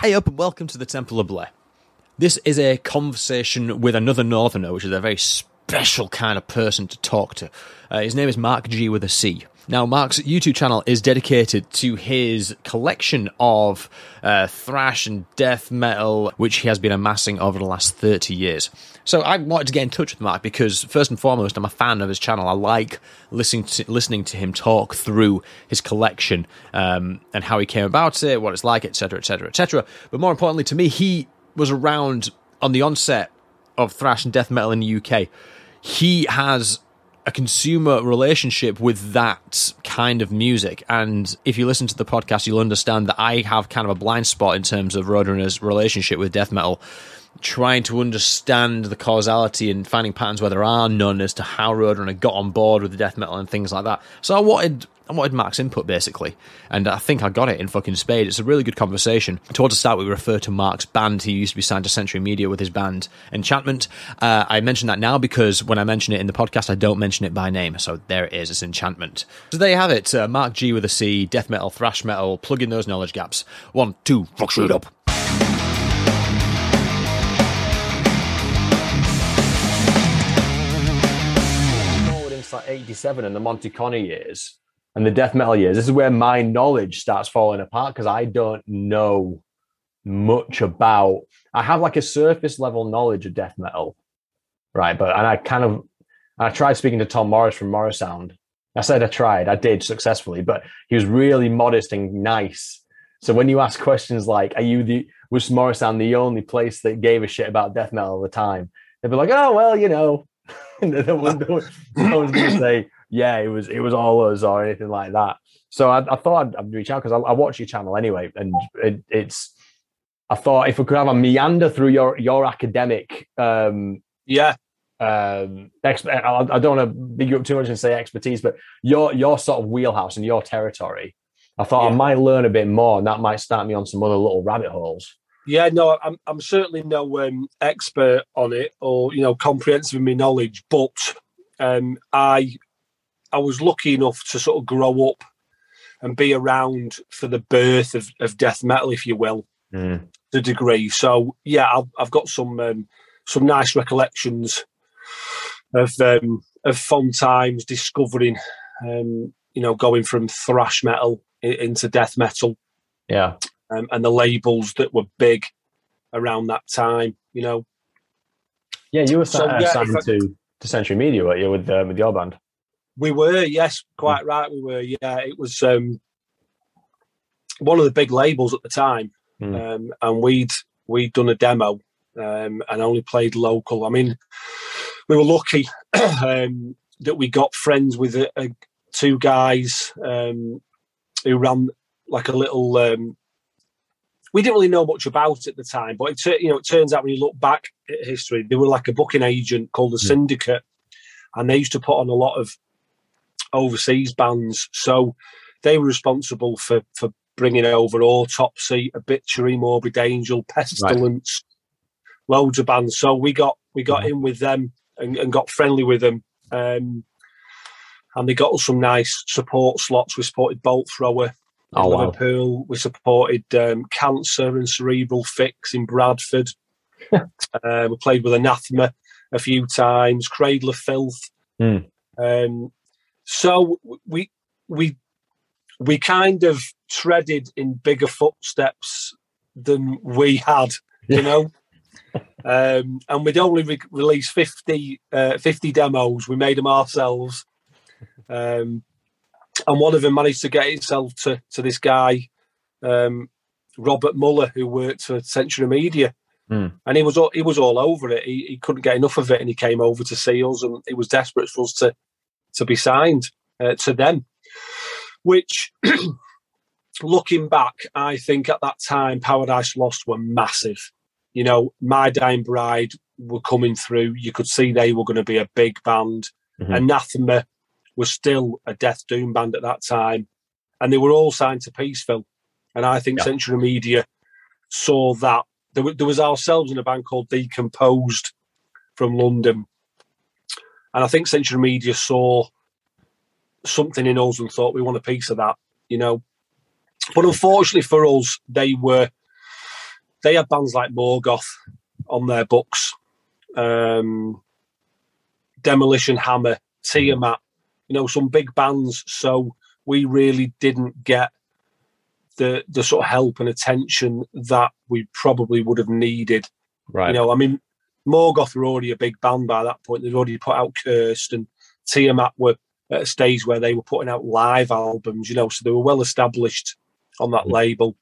Hey up and welcome to the Temple of Blair. This is a conversation with another Northerner, which is a very special kind of person to talk to. Uh, his name is Mark G with a C. Now, Mark's YouTube channel is dedicated to his collection of uh, thrash and death metal, which he has been amassing over the last 30 years. So I wanted to get in touch with Mark because, first and foremost, I'm a fan of his channel. I like listening to, listening to him talk through his collection um, and how he came about it, what it's like, etc., etc., etc. But more importantly to me, he was around on the onset of thrash and death metal in the UK. He has a consumer relationship with that kind of music. And if you listen to the podcast, you'll understand that I have kind of a blind spot in terms of Roadrunner's relationship with death metal, trying to understand the causality and finding patterns where there are none as to how Roadrunner got on board with the death metal and things like that. So I wanted I wanted Mark's input basically, and I think I got it in fucking spade. It's a really good conversation. Towards the start, we refer to Mark's band. He used to be signed to Century Media with his band Enchantment. Uh, I mention that now because when I mention it in the podcast, I don't mention it by name. So there it is. It's Enchantment. So there you have it. Uh, Mark G with a C, death metal, thrash metal, plug in those knowledge gaps. One, two, fuck shit up. Into like 87 and the Monte Conner years and the death metal years, this is where my knowledge starts falling apart because I don't know much about. I have like a surface level knowledge of death metal, right? But and I kind of I tried speaking to Tom Morris from Morrisound. I said I tried, I did successfully, but he was really modest and nice. So when you ask questions like, "Are you the was Morrisound the only place that gave a shit about death metal at the time?" They'd be like, "Oh well, you know." yeah, it was it was all us or anything like that. So I, I thought I'd, I'd, reach out because I, I, watch your channel anyway, and it, it's. I thought if we could have a meander through your your academic, um, yeah, um, exp- I, I don't want to big you up too much and say expertise, but your your sort of wheelhouse and your territory. I thought yeah. I might learn a bit more, and that might start me on some other little rabbit holes. Yeah, no, I'm I'm certainly no um, expert on it or you know comprehensive in my knowledge, but um, I I was lucky enough to sort of grow up and be around for the birth of, of death metal, if you will, mm. the degree. So yeah, I've, I've got some um, some nice recollections of um, of fun times discovering, um, you know, going from thrash metal into death metal. Yeah, um, and the labels that were big around that time. You know. Yeah, you were so, uh, yeah, signed I, to to Century Media, were you, with uh, with your band? We were, yes, quite mm. right. We were, yeah. It was um, one of the big labels at the time, mm. um, and we'd we'd done a demo um, and only played local. I mean, we were lucky um, that we got friends with a, a, two guys um, who ran like a little um, we didn't really know much about it at the time, but it you know it turns out when you look back at history, they were like a booking agent called the Syndicate, and they used to put on a lot of overseas bands. So they were responsible for for bringing over Autopsy, Obituary, Morbid Angel, Pestilence, right. loads of bands. So we got we got in with them and, and got friendly with them. Um, and they got us some nice support slots. We supported Bolt Thrower, oh, Liverpool. Wow. We supported um, Cancer and Cerebral Fix in Bradford. uh, we played with Anathema a few times, Cradle of Filth. Mm. Um, so we we we kind of treaded in bigger footsteps than we had, you know. um, and we'd only re- released 50, uh, 50 demos. We made them ourselves. Um, and one of them managed to get itself to to this guy, um, Robert Muller, who worked for Century Media, mm. and he was all, he was all over it. He, he couldn't get enough of it, and he came over to see us, and he was desperate for us to to be signed uh, to them. Which, looking back, I think at that time Paradise Lost were massive. You know, My Dying Bride were coming through. You could see they were going to be a big band. Mm-hmm. Anathema was still a Death Doom band at that time, and they were all signed to Peaceville. And I think yeah. Century Media saw that. There, there was ourselves in a band called Decomposed from London, and I think Century Media saw something in us and thought we want a piece of that, you know. But unfortunately for us, they were they had bands like Morgoth on their books, um, Demolition Hammer, Tiamat, you know, some big bands. So we really didn't get the the sort of help and attention that we probably would have needed. Right. You know, I mean, Morgoth were already a big band by that point. They'd already put out Cursed, and Tiamat were at a stage where they were putting out live albums. You know, so they were well established on that mm-hmm. label.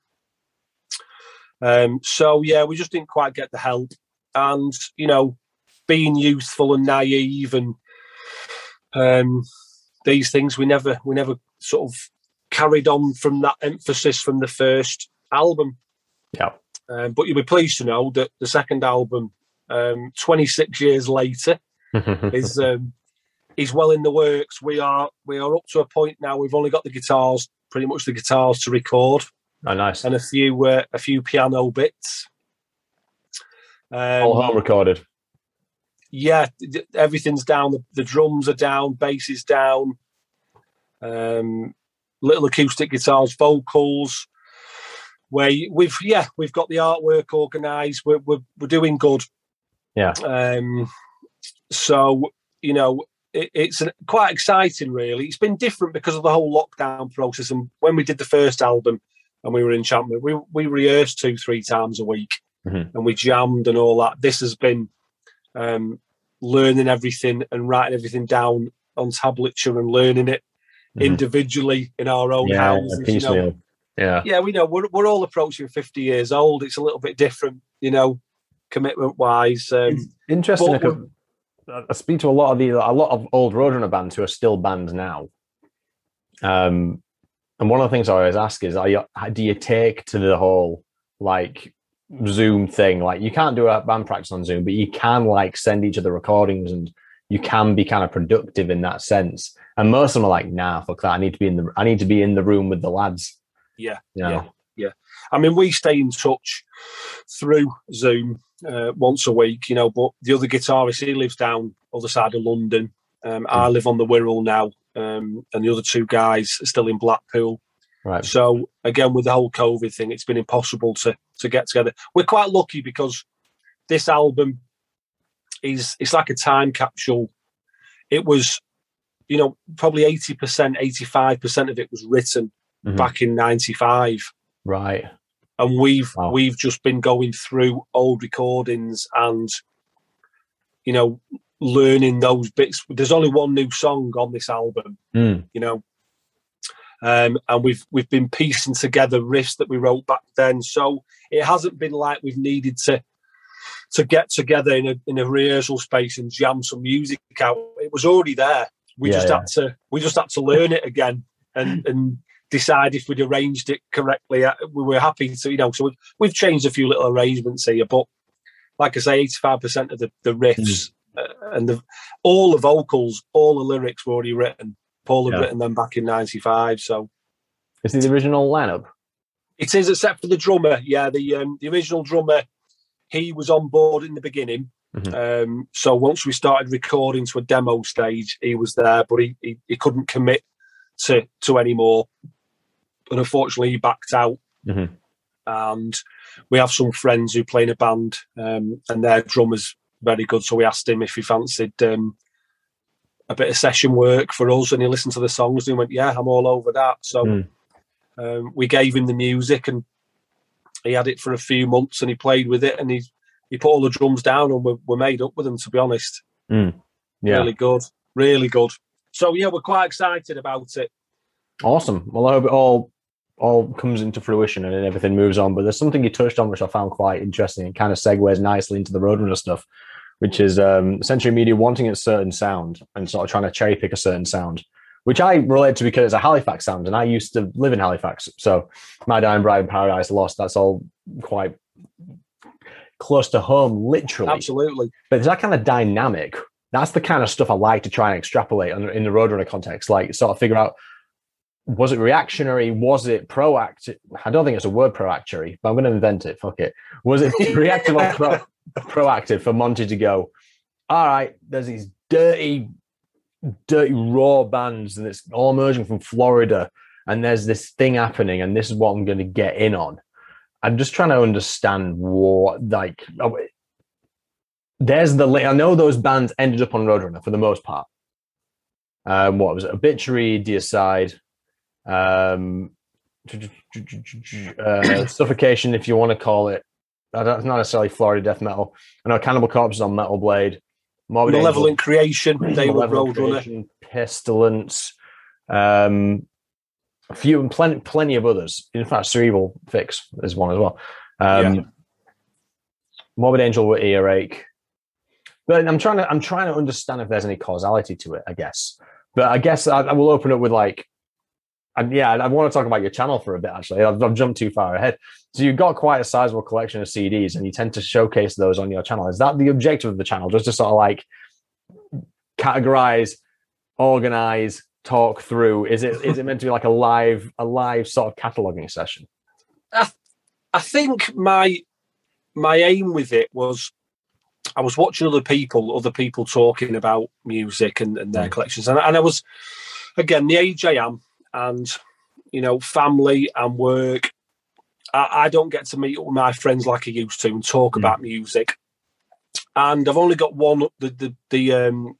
Um, so yeah, we just didn't quite get the help, and you know, being youthful and naive and um, these things, we never we never sort of carried on from that emphasis from the first album. Yeah. Um, but you'll be pleased to know that the second album, um, 26 years later, is um, is well in the works. We are we are up to a point now. We've only got the guitars, pretty much the guitars to record. Oh, nice. And a few uh, a few piano bits. Um, All home recorded. Yeah, everything's down. The, the drums are down, bass is down. Um, little acoustic guitars, vocals. Where we've yeah we've got the artwork organised. We're, we're we're doing good. Yeah. Um. So you know it, it's an, quite exciting. Really, it's been different because of the whole lockdown process. And when we did the first album and we were in Enchantment, we we rehearsed two three times a week mm-hmm. and we jammed and all that. This has been um, learning everything and writing everything down on tablature and learning it mm-hmm. individually in our own yeah, houses. You know, yeah, yeah, we know we're we're all approaching fifty years old. It's a little bit different, you know, commitment wise. Um, interesting. I speak to a lot of the a lot of old Roadrunner bands who are still bands now. Um, and one of the things I always ask is, are you, do you take to the whole like Zoom thing? Like, you can't do a band practice on Zoom, but you can like send each other recordings and you can be kind of productive in that sense. And most of them are like, nah, fuck that. I need to be in the I need to be in the room with the lads. Yeah, you know? yeah, yeah. I mean, we stay in touch through Zoom uh, once a week, you know. But the other guitarist, he lives down other side of London. Um. I live on the Wirral now, um, and the other two guys are still in Blackpool. Right. So again, with the whole COVID thing, it's been impossible to to get together. We're quite lucky because this album is it's like a time capsule. It was, you know, probably eighty percent, eighty five percent of it was written mm-hmm. back in ninety five. Right. And we've wow. we've just been going through old recordings and you know learning those bits. There's only one new song on this album, mm. you know, um, and we've we've been piecing together riffs that we wrote back then. So it hasn't been like we've needed to to get together in a in a rehearsal space and jam some music out. It was already there. We yeah, just yeah. had to we just had to learn it again and and decide if we'd arranged it correctly. Uh, we were happy to, you know, so we've, we've changed a few little arrangements here, but like I say, 85% of the, the riffs mm uh, and the, all the vocals, all the lyrics were already written. Paul had yeah. written them back in '95. So, is it the original lineup? It is, except for the drummer. Yeah, the um, the original drummer, he was on board in the beginning. Mm-hmm. Um, so once we started recording to a demo stage, he was there, but he, he, he couldn't commit to to any more, and unfortunately, he backed out. Mm-hmm. And we have some friends who play in a band, um, and their drummer's very good. So we asked him if he fancied um, a bit of session work for us, and he listened to the songs and he went, "Yeah, I'm all over that." So mm. um, we gave him the music, and he had it for a few months, and he played with it, and he he put all the drums down, and we're, we're made up with them. To be honest, mm. yeah, really good, really good. So yeah, we're quite excited about it. Awesome. Well, I hope it all all comes into fruition and then everything moves on. But there's something you touched on which I found quite interesting. It kind of segues nicely into the Roadrunner stuff, which is um, Century Media wanting a certain sound and sort of trying to cherry pick a certain sound, which I relate to because it's a Halifax sound, and I used to live in Halifax. So My Dying Bride and Paradise Lost, that's all quite close to home, literally. Absolutely. But there's that kind of dynamic. That's the kind of stuff I like to try and extrapolate in the Roadrunner context, like sort of figure out was it reactionary? Was it proactive? I don't think it's a word proactionary, but I'm going to invent it. Fuck it. Was it reactive or pro- proactive for Monte to go, all right, there's these dirty, dirty raw bands and it's all emerging from Florida and there's this thing happening and this is what I'm going to get in on. I'm just trying to understand what like. Oh, there's the I know those bands ended up on Roadrunner for the most part. Um, what was it? Obituary, Deicide, um, uh, Suffocation, if you want to call it. It's not necessarily Florida death metal. I know Cannibal Corpse is on Metal Blade. Morbid Malevolent Creation, they were Roadrunner. Pestilence, um, a few and plenty, plenty of others. In fact, Cerebral Fix is one as well. Um, yeah. Morbid Angel with earache. But I'm trying to I'm trying to understand if there's any causality to it. I guess, but I guess I, I will open up with like, and yeah, I want to talk about your channel for a bit. Actually, I've, I've jumped too far ahead. So you've got quite a sizable collection of CDs, and you tend to showcase those on your channel. Is that the objective of the channel? Just to sort of like categorize, organize, talk through? Is it is it meant to be like a live a live sort of cataloging session? I, I think my my aim with it was I was watching other people, other people talking about music and, and their mm. collections, and, and I was again the age I am, and you know, family and work. I, I don't get to meet up with my friends like I used to and talk mm. about music. And I've only got one the the, the um,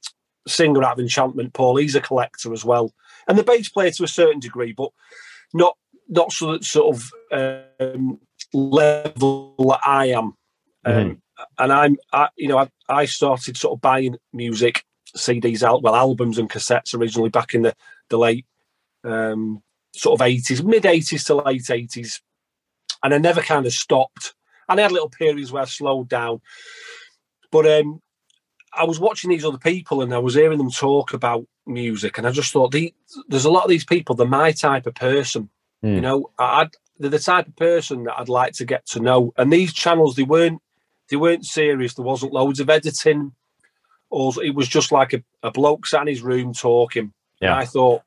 singer out of Enchantment, Paul. He's a collector as well, and the bass player to a certain degree, but not not so that sort of um, level that I am. Um, mm-hmm. And I'm, I, you know, I, I started sort of buying music CDs out, well, albums and cassettes originally back in the the late um, sort of eighties, mid eighties to late eighties, and I never kind of stopped. And I had little periods where I slowed down, but um, I was watching these other people and I was hearing them talk about music, and I just thought the, there's a lot of these people. They're my type of person. Mm. You know, I'd, they're the type of person that I'd like to get to know. And these channels, they weren't they weren't serious. There wasn't loads of editing, or it was just like a, a bloke sat in his room talking. Yeah. And I thought,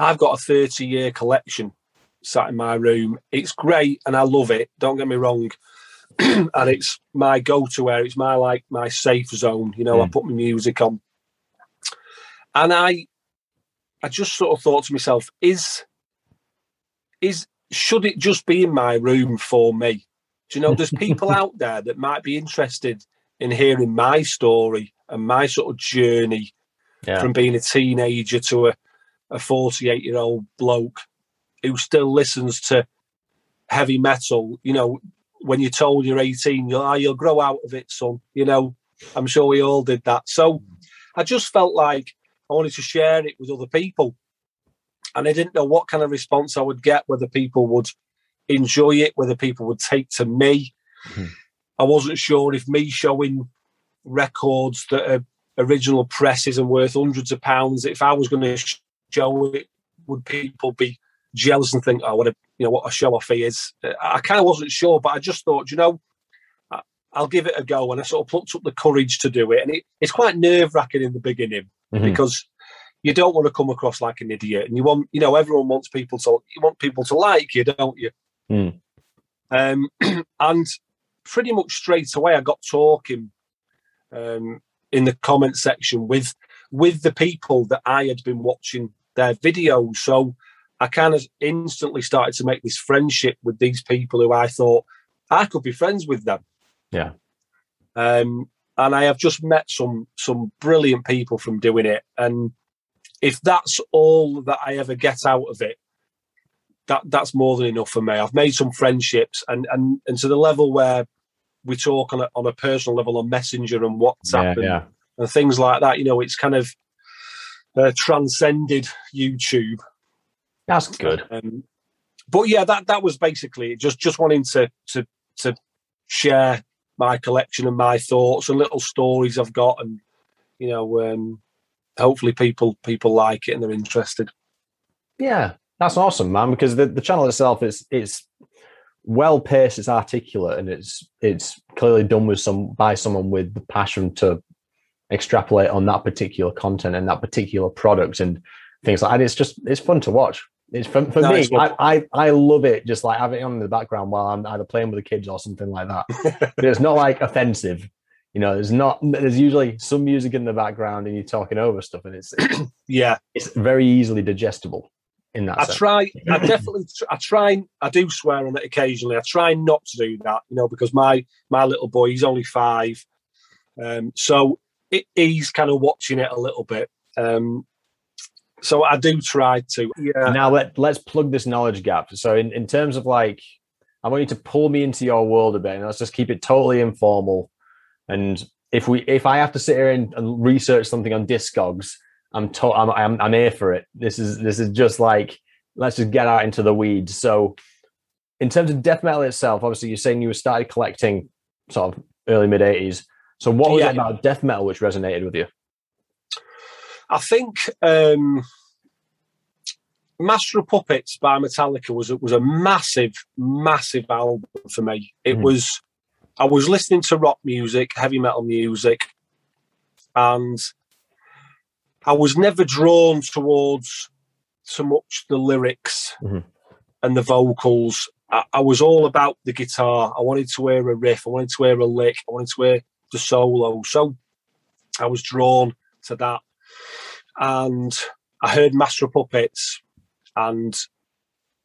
I've got a 30 year collection sat in my room. It's great and I love it. Don't get me wrong. and it's my go-to area. It's my like my safe zone. You know, mm. I put my music on, and I, I just sort of thought to myself, is, is should it just be in my room for me? Do you know, there's people out there that might be interested in hearing my story and my sort of journey yeah. from being a teenager to a, a 48 year old bloke who still listens to heavy metal. You know, when you're told you're 18, you'll, oh, you'll grow out of it, son. You know, I'm sure we all did that. So I just felt like I wanted to share it with other people. And I didn't know what kind of response I would get, whether people would enjoy it, whether people would take to me. Mm-hmm. I wasn't sure if me showing records that are original presses and worth hundreds of pounds, if I was going to it, would people be jealous and think, "Oh, what a you know what a show off he is"? I kind of wasn't sure, but I just thought, you know, I'll give it a go, and I sort of plucked up the courage to do it. And it, it's quite nerve wracking in the beginning mm-hmm. because you don't want to come across like an idiot, and you want, you know, everyone wants people to you want people to like you, don't you? Mm. Um, and pretty much straight away, I got talking um, in the comment section with with the people that I had been watching their videos. So I kind of instantly started to make this friendship with these people who I thought I could be friends with them. Yeah. Um, and I have just met some some brilliant people from doing it. And if that's all that I ever get out of it, that that's more than enough for me. I've made some friendships, and and and to the level where we talk on a, on a personal level on Messenger and WhatsApp yeah, and, yeah. and things like that. You know, it's kind of uh, transcended YouTube. That's good. Um, but yeah, that that was basically it. Just just wanting to to to share my collection and my thoughts and little stories I've got, and you know, um, hopefully people people like it and they're interested. Yeah, that's awesome, man. Because the, the channel itself is it's well paced, it's articulate, and it's it's clearly done with some by someone with the passion to extrapolate on that particular content and that particular product and things like that. It's just it's fun to watch. It's for, for no, me. I, I, I love it. Just like having it on in the background while I'm either playing with the kids or something like that. but it's not like offensive. You know, there's not. There's usually some music in the background and you're talking over stuff, and it's yeah, it's very easily digestible. in that. I sense. try. I definitely. I try. I do swear on it occasionally. I try not to do that, you know, because my my little boy, he's only five, um, so it, he's kind of watching it a little bit. Um, so I do try to. Yeah. now let let's plug this knowledge gap. So in, in terms of like, I want you to pull me into your world a bit, and let's just keep it totally informal. And if we if I have to sit here and, and research something on Discogs, I'm, to- I'm I'm I'm here for it. This is this is just like let's just get out into the weeds. So in terms of death metal itself, obviously you're saying you started collecting sort of early mid '80s. So what was Yeah. it about death metal which resonated with you? I think um, Master of Puppets by Metallica was was a massive, massive album for me. It Mhm. was I was listening to rock music, heavy metal music, and I was never drawn towards so much the lyrics Mhm. and the vocals. I, I was all about the guitar. I wanted to hear a riff. I wanted to hear a lick. I wanted to hear the solo. So I was drawn to that and I heard Master of Puppets, and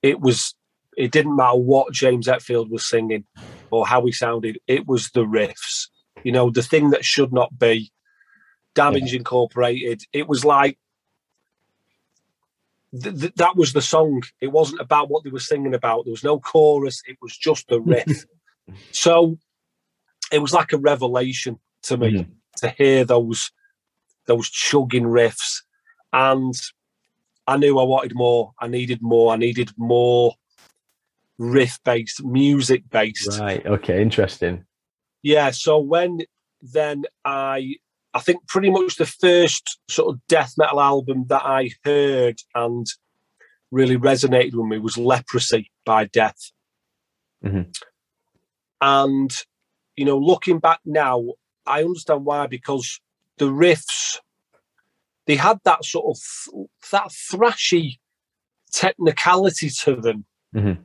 it was it didn't matter what James Hetfield was singing or how he sounded. It was the riffs, you know, the thing that should not be. Damage Incorporated. It was like th- th- that was the song. It wasn't about what they were singing about. There was no chorus. It was just the riff. so it was like a revelation to me Mhm. to hear those those chugging riffs and i knew i wanted more i needed more i needed more riff based music based Right. Okay. Interesting. yeah so when then i i think pretty much the first sort of death metal album that i heard and really resonated with me was leprosy by death Mhm. and you know looking back now i understand why because the riffs they had that sort of that thrashy technicality to them Mhm.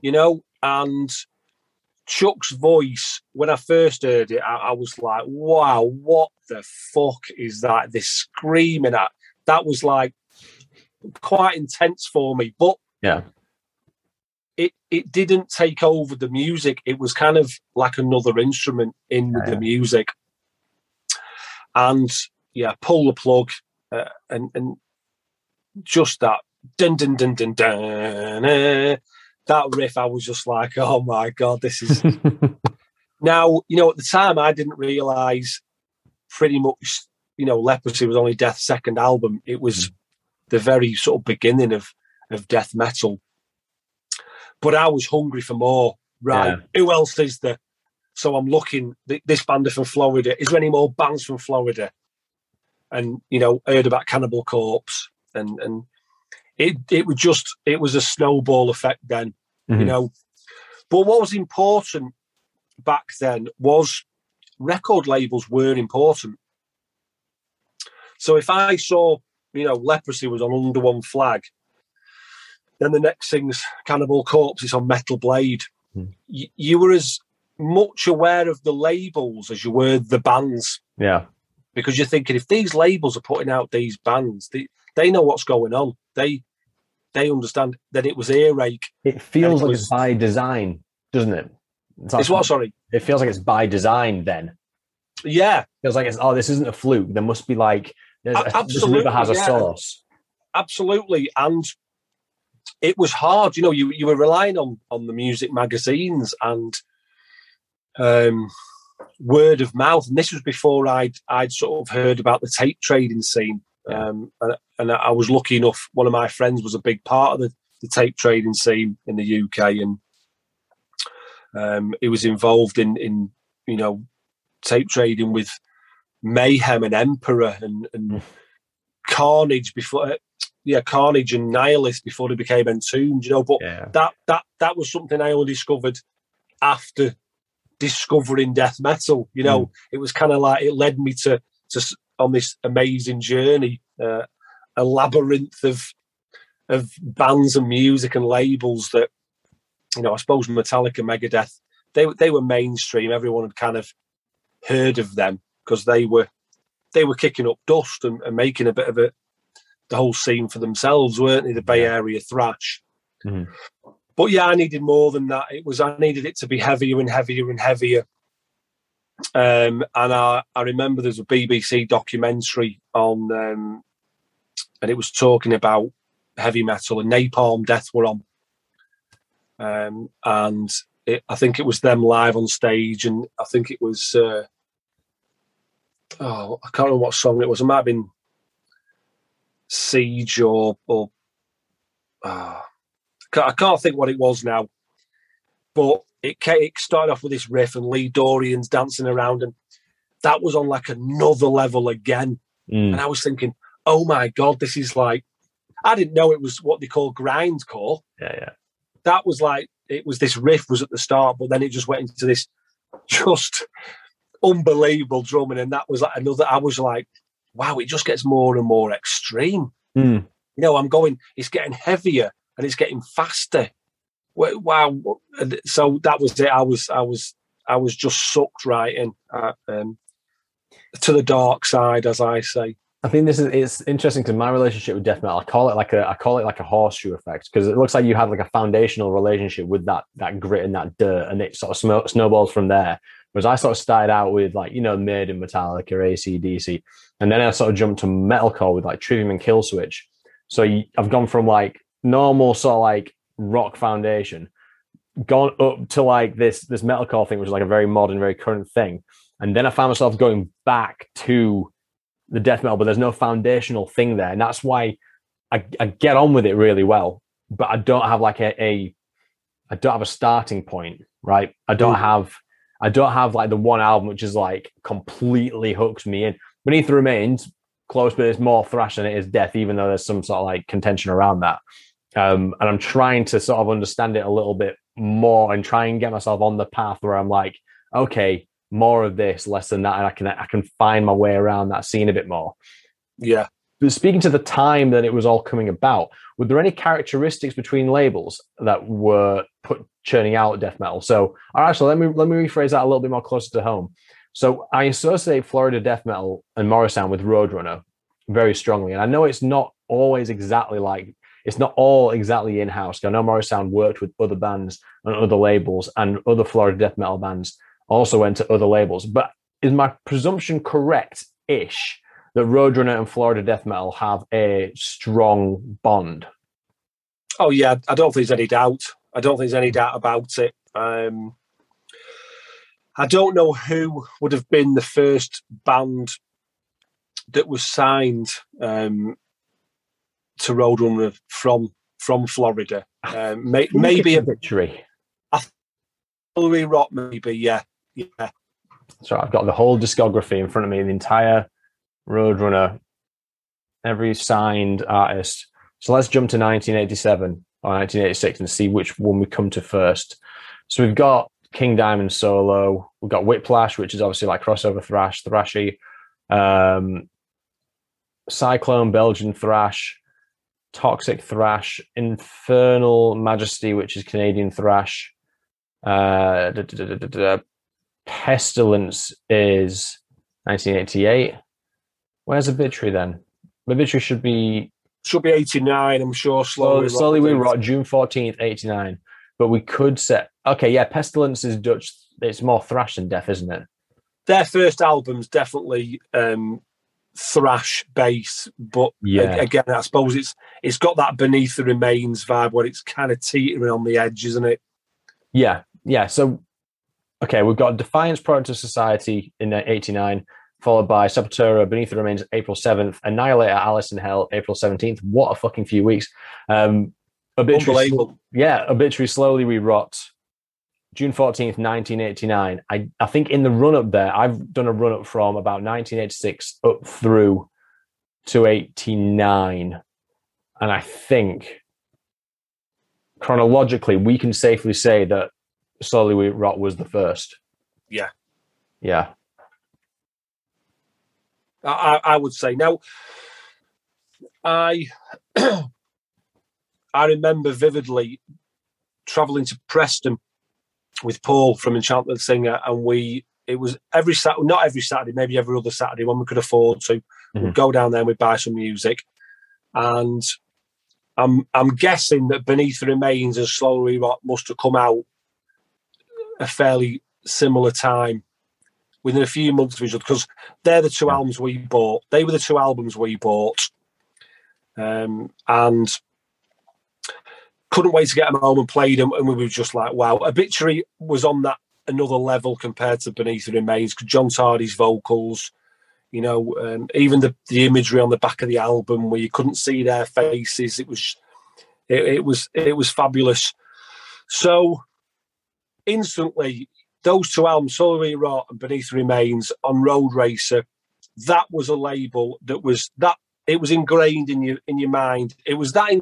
you know and chuck's voice when i first heard it I, I was like wow what the fuck is that this screaming at that was like quite intense for me but Yeah. It it didn't take over the music. It was kind of like another instrument in Yeah, the music. And yeah, pull the plug uh, and and just that dun dun dun dun dun uh, that riff. I was just like, oh my god, this is now. You know, at the time, I didn't realize pretty much. You know, Leprosy was only Death's second album. It was the very sort of beginning of of death metal but I was hungry for more. Right, who else is there? So I'm looking. This band are from Florida. Is there any more bands from Florida? And you know, I heard about Cannibal Corpse, and and it it was just it was a snowball effect then, you Mhm. know. But what was important back then was record labels were important. So if I saw, you know, Leprosy was on Under One Flag, then the next thing's Cannibal Corpse is on Metal Blade. Hmm. Y- you were as much aware of the labels as you were the bands yeah. because you're thinking if these labels are putting out these bands, they, they know what's going on. They they understand that it was earache. It feels it like was- it's by design, doesn't it? It's, It's what? Sorry. It feels like it's by design. Then Yeah, feels like it's oh, this isn't a fluke. There must be like there's A- a, this absolutely, river has a yeah. source. absolutely. And it was hard. You know, you you were relying on on the music magazines and um, word of mouth. And this was before I'd I'd sort of heard about the tape trading scene. Um, and, and I was lucky enough. One of my friends was a big part of the, the tape trading scene in the UK, and um, he was involved in in you know tape trading with Mayhem and Emperor and, and Mm. Carnage before. Yeah, Carnage and Nihilist before they became Entombed, you know. But Yeah. that that that was something I only discovered after discovering death metal. You know, it was kind of like it led me to to on this amazing journey, uh, a labyrinth of of bands and music and labels that you know. I suppose Metallica, Megadeth, they were- they were mainstream. Everyone had kind of heard of them because they were they were kicking up dust and, and making a bit of a the whole scene for themselves, weren't they? The Bay Area thrash. Mm-hmm. But yeah, I needed more than that. It was I needed it to be heavier and heavier and heavier. Um, and I, I remember there's a BBC documentary on, um, and it was talking about heavy metal and Napalm Death were on. Um, and it, I think it was them live on stage, and I think it was uh, oh I can't remember what song it was. It might have been Siege or or uh, I can't think what it was now, but it, it started off with this riff and Lee Dorrian's dancing around, and that was on like another level again. Mm. And I was thinking, oh my god, this is like I didn't know it was what they call grindcore. Yeah, yeah. That was like it was this riff was at the start, but then it just went into this just unbelievable drumming, and that was like another. I was like, wow, it just gets more and more extreme. Mm. You know, I'm going. It's getting heavier and it's getting faster. Wow! So that was it. I was, I was, I was just sucked right in uh, um, to the dark side, as I say. I think this is it's interesting because my relationship with death metal, I call it like a I call it like a horseshoe effect because it looks like you have like a foundational relationship with that that grit and that dirt, and it sort of snowballs from there. Whereas I sort of started out with like you know Maiden, Metallica, ACDC, and then I sort of jumped to metalcore with like Trivium and Killswitch. So I've gone from like normal sort of like rock foundation, gone up to like this this metalcore thing, which is like a very modern, very current thing, and then I found myself going back to the death metal, but there's no foundational thing there, and that's why I, I get on with it really well, but I don't have like a, a I don't have a starting point, right? I don't mm. have I don't have like the one album which is like completely hooks me in. Beneath the Remains, close, but it's more thrash than it is death, even though there's some sort of like contention around that. Um, and I'm trying to sort of understand it a little bit more and try and get myself on the path where I'm like, okay, more of this, less than that, and I can I can find my way around that scene a bit more. Yeah. But speaking to the time that it was all coming about, were there any characteristics between labels that were put churning out death metal? So, all right, so let me let me rephrase that a little bit more closer to home. So, I associate Florida death metal and Morrisound with Roadrunner very strongly, and I know it's not always exactly like it's not all exactly in house. I know Morrisound worked with other bands and other labels, and other Florida death metal bands also went to other labels. But is my presumption correct ish that Roadrunner and Florida death metal have a strong bond? Oh, yeah. I don't think there's any doubt. I don't think there's any doubt about it. Um, I don't know who would have been the first band that was signed um, to Roadrunner from from Florida. Um, may, maybe a victory. Louis Rock, maybe. Yeah, yeah. So I've got the whole discography in front of me, the entire Roadrunner, every signed artist. So let's jump to 1987 or 1986 and see which one we come to first. So we've got King Diamond solo. We've got Whiplash, which is obviously like crossover thrash, thrashy. Um, Cyclone, Belgian thrash. Toxik Thrash, Infernal Majesty, which is Canadian Thrash. Uh, Pestilence is 1988. Where's Obituary then? Obituary should be should be 89. I'm sure. Slowly, slowly we rot. June 14th, 89. But we could set. Okay, yeah. Pestilence is Dutch. It's more thrash than death, isn't it? Their first album's definitely um, thrash bass, but yeah. again, I suppose it's it's got that beneath the remains vibe where it's kind of teetering on the edge, isn't it? Yeah, yeah. So, okay, we've got Defiance Product of Society in '89, followed by Sepultura, Beneath the Remains, April 7th, Annihilator, Alice in Hell, April 17th. What a fucking few weeks. Um, obituary, yeah, obituary slowly we rot. June 14th, 1989. I, I think in the run up there, I've done a run up from about 1986 up through to 89. And I think chronologically, we can safely say that Slowly We Rot was the first. Yeah. Yeah. I, I would say. Now, I I remember vividly traveling to Preston with Paul from Enchantment Singer, and we it was every Saturday, not every Saturday, maybe every other Saturday when we could afford to. Mm-hmm. We'd go down there and we'd buy some music. and I'm I'm guessing that Beneath the Remains and Slowly Rot must have come out a fairly similar time, within a few months of each other, because they're the two albums we bought. They were the two albums we bought, um, and couldn't wait to get them home and play them. And we were just like, wow. Obituary was on that another level compared to Beneath the Remains because John Tardy's vocals, you know, um, even the, the imagery on the back of the album where you couldn't see their faces, it was it, it was it was fabulous. So instantly, those two albums, Slowly Rot and Beneath Remains on Roadracer, that was a label that was that it was ingrained in your in your mind. It was that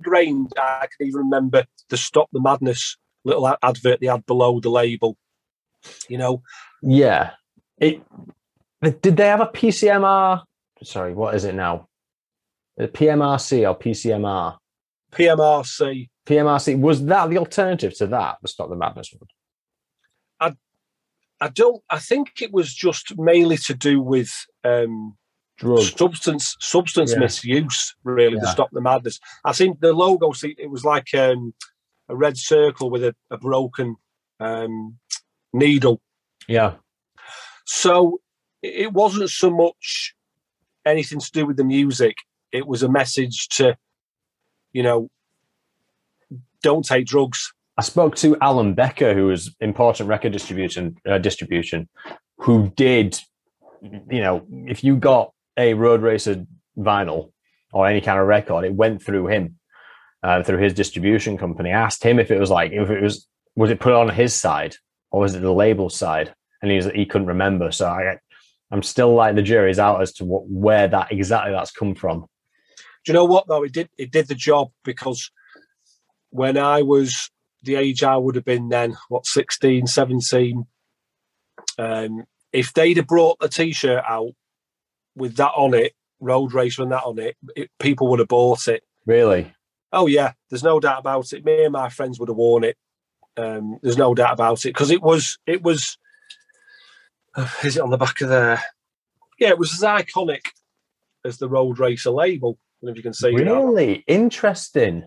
ingrained. I can even remember the Stop the Madness little advert they had below the label. You know. Yeah. It. Did they have a PCMR? Sorry, what is it now? The PMRC or PCMR? PMRC. PMRC was that the alternative to that? The Stop the Madness one. I, don't. I think it was just mainly to do with um, Drug. substance substance Yeah. misuse. Really, to stop the madness. I think the logo. See, it was like um, a red circle with a, a broken um, needle. Yeah. So it wasn't so much anything to do with the music. It was a message to, you know, don't take drugs. I spoke to Alan Becker, who was important record distribution uh, distribution, who did, you know, if you got a Roadracer vinyl or any kind of record, it went through him, uh, through his distribution company. I asked him if it was like if it was was it put on his side or was it the label side, and he was, he couldn't remember. So I, I'm still like the jury's out as to what where that exactly that's come from. Do you know what though? It did it did the job because when I was the age I would have been then, what 16, 17, um, if they'd have brought a t-shirt out with that on it, Roadracer and that on it, it people would have bought it. Really? Oh yeah, there's no doubt about it. Me and my friends would have worn it. Um, there's no doubt about it because it was it was. is it on the back of there? Yeah, it was as iconic as the Roadracer label. I don't know if you can see that. Really interesting.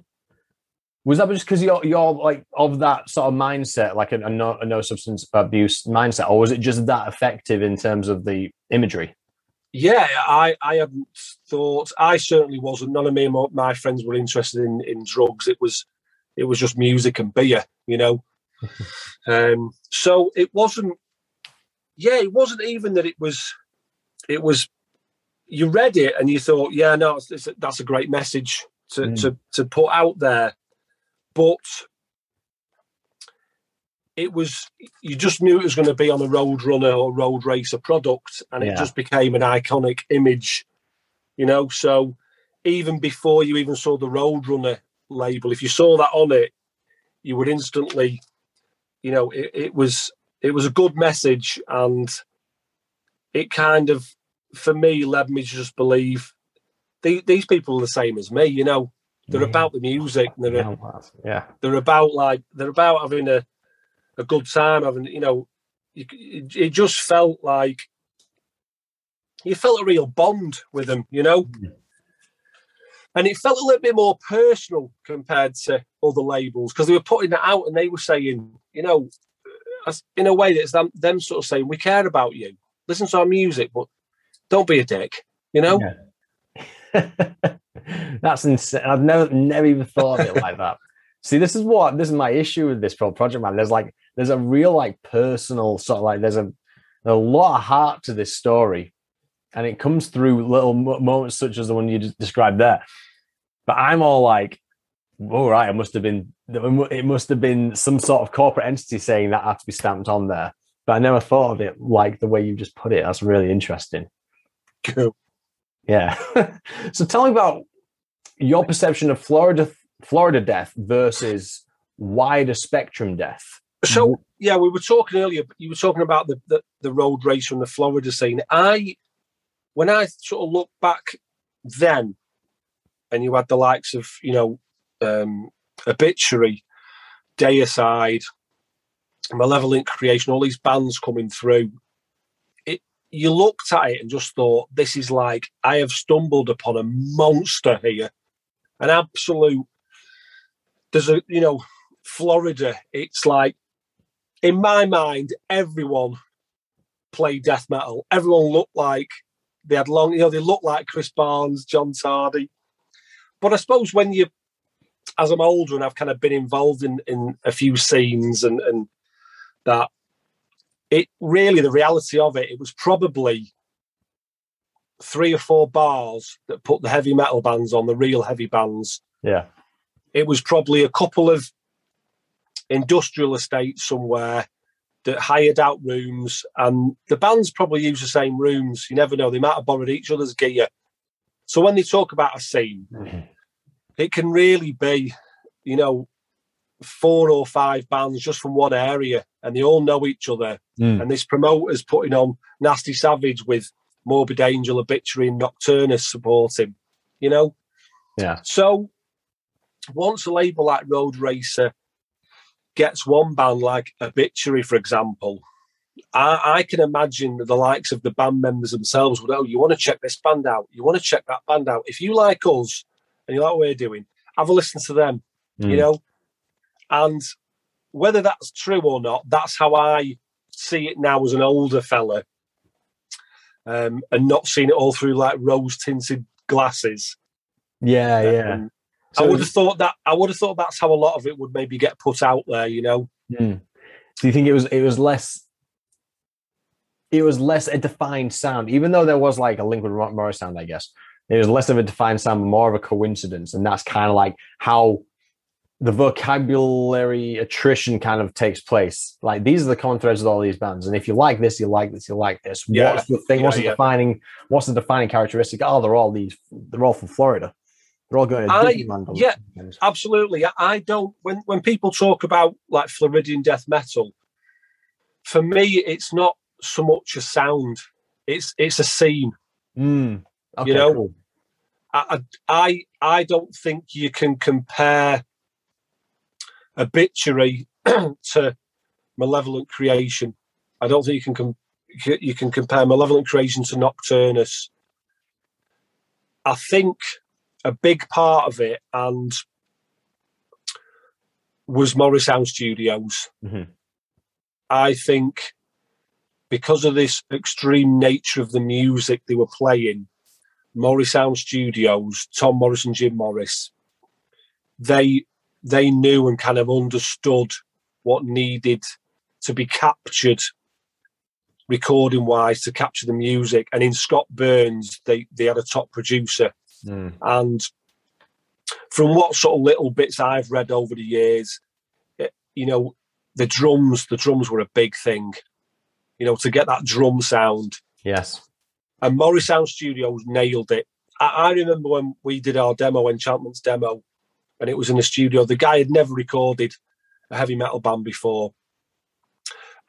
Was that just because you're you're like of that sort of mindset, like a, a, no, a no substance abuse mindset, or was it just that effective in terms of the imagery? Yeah, I, I hadn't thought. I certainly wasn't. None of me and my- my friends were interested in, in drugs. It was it was just music and beer, you know. um, so it wasn't. Yeah, it wasn't even that. It was. It was. You read it and you thought, yeah, no, it's, it's, that's a great message to, Mm. to to put out there, but it was you just knew it was going to be on a Roadrunner or Roadracer product and it Yeah. just became an iconic image you know so even before you even saw the road runner label if you saw that on it you would instantly you know it, it was it was a good message and it kind of for me led me to just believe the, these people are the same as me you know they're Yeah. about the music and they're Yeah. they're about like they're about having a a good time having you know it, it just felt like you felt a real bond with them you know Mhm. and it felt a little bit more personal compared to other labels because they were putting it out and they were saying you know as- in a way that's them, them sort of saying we care about you listen to our music but don't be a dick you know Yeah. That's insane. I've never never even thought of it like that. See, this is what this is my issue with this project, man. There's like there's a real like personal sort of like there's a a lot of heart to this story, and it comes through little moments such as the one you just described there. But I'm all like, all right, it must have been it must have been some sort of corporate entity saying that had to be stamped on there. But I never thought of it like the way you just put it. That's really interesting. Cool. Yeah. so tell me about your perception of Florida Florida death versus wider spectrum death. So yeah, we were talking earlier. but You were talking about the, the the road race from the Florida scene. I, when I sort of look back then, and you had the likes of you know, um, obituary, Deicide, Malevolent Creation, all these bands coming through. It you looked at it and just thought, this is like, I have stumbled upon a monster here. An absolute, there's a, you know, Florida, it's like, in my mind, everyone played death metal. Everyone looked like they had long, you know, they looked like Chris Barnes, John Tardy. But I suppose when you, as I'm older and I've kind of been involved in, in a few scenes and, and that, it really the reality of it, it was probably three or four bars that put the heavy metal bands on the real heavy bands. Yeah. It was probably a couple of industrial estates somewhere that hired out rooms, and the bands probably use the same rooms. You never know; they might have borrowed each other's gear. So when they talk about a scene, mm-hmm. it can really be, you know, four or five bands just from one area, and they all know each other. Mm. And this promoter's putting on Nasty Savage with Morbid Angel, Obituary, and Nocturnus supporting. You know, yeah. So once a label like Roadracer gets one band like Obituary, for example, I, I, can imagine the likes of the band members themselves would, oh, you want to check this band out, you want to check that band out. If you like us and you like what we're doing, have a listen to them, mm. you know. And whether that's true or not, that's how I see it now as an older fella, um, and not seeing it all through like rose tinted glasses. Yeah, yeah. Um, so I would have thought that I would have thought that's how a lot of it would maybe get put out there, you know. Mm. So you think it was it was less it was less a defined sound, even though there was like a link with Morrisound, I guess. It was less of a defined sound, more of a coincidence. And that's kind of like how the vocabulary attrition kind of takes place. Like these are the common threads with all these bands. And if you like this, you like this, you like this. Yeah. What's the thing? What's yeah, the defining what's the defining characteristic? Oh, they're all these they're all from Florida. They're all going to I, Disneyland. Yeah, absolutely. I don't. When when people talk about like Floridian death metal, for me, it's not so much a sound. It's it's a scene. Mm, okay, you know, cool. I, I I don't think you can compare obituary to malevolent creation. I don't think you can com- you can compare malevolent creation to Nocturnus. I think a big part of it and was Morrisound Studios. Mm-hmm. I think because of this extreme nature of the music they were playing, Morrisound Studios, Tom Morris and Jim Morris, they they knew and kind of understood what needed to be captured recording wise to capture the music. And in Scott Burns, they they had a top producer Mm. And from what sort of little bits I've read over the years, it, you know, the drums, the drums were a big thing. You know, to get that drum sound. Yes. And Morrisound Studios nailed it. I, I remember when we did our demo, Enchantment's demo, and it was in the studio. The guy had never recorded a heavy metal band before.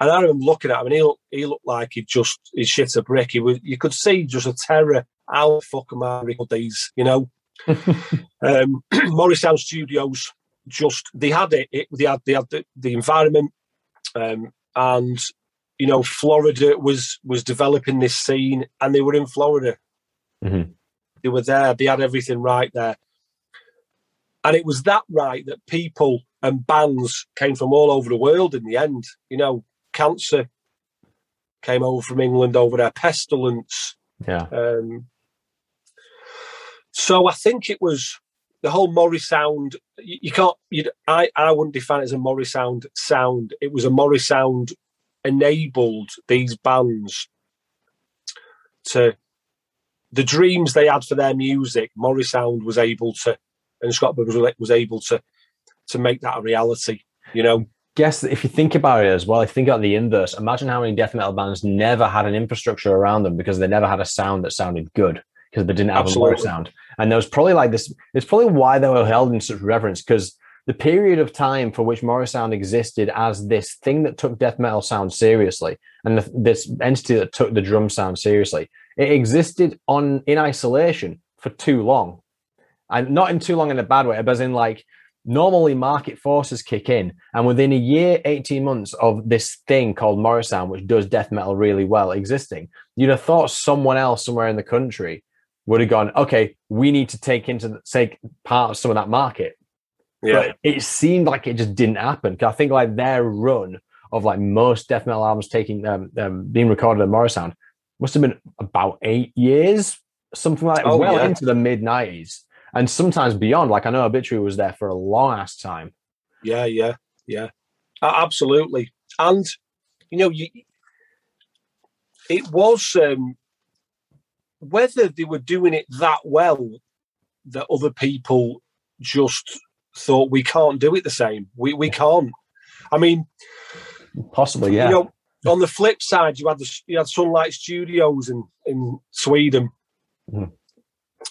And I remember looking at him, and he looked, he looked like he just he shit a brick. He was, you could see just a terror how the fuck am I record these? You know, um, Morrisound Studios just they had it, it they had they had the, the environment, um, and you know Florida was was developing this scene, and they were in Florida. Mm-hmm. They were there. They had everything right there, and it was that right that people and bands came from all over the world. In the end, you know, Cancer came over from England over there, Pestilence. Yeah. Um, so I think it was the whole Morrisound. You, you can't. You, I I wouldn't define it as a Morrisound sound. It was a Morrisound enabled these bands to the dreams they had for their music. Morrisound was able to, and Scott was was able to to make that a reality. You know. Guess if you think about it as well, if you think about the inverse, imagine how many death metal bands never had an infrastructure around them because they never had a sound that sounded good because they didn't have Absolutely. a lower sound. And there was probably like this, it's probably why they were held in such reverence because the period of time for which Morrisound existed as this thing that took death metal sound seriously and the, this entity that took the drum sound seriously, it existed on in isolation for too long. And not in too long in a bad way, but as in like normally market forces kick in, and within a year, 18 months of this thing called Morrisound, which does death metal really well, existing, you'd have thought someone else somewhere in the country would have gone, okay, we need to take into the, take part of some of that market. Yeah. But it seemed like it just didn't happen. I think like their run of like most death metal albums taking um, um being recorded at Morrisound must have been about eight years, something like that, Oh, well yeah. into the mid nineties, and sometimes beyond. Like I know Obituary was there for a long ass time. Yeah, yeah, yeah. Absolutely. And you know, you it was um whether they were doing it that well that other people just thought we can't do it the same. We we can't. I mean, Possibly, yeah. you know, on the flip side, you had the you had Sunlight Studios in in Sweden. Mhm.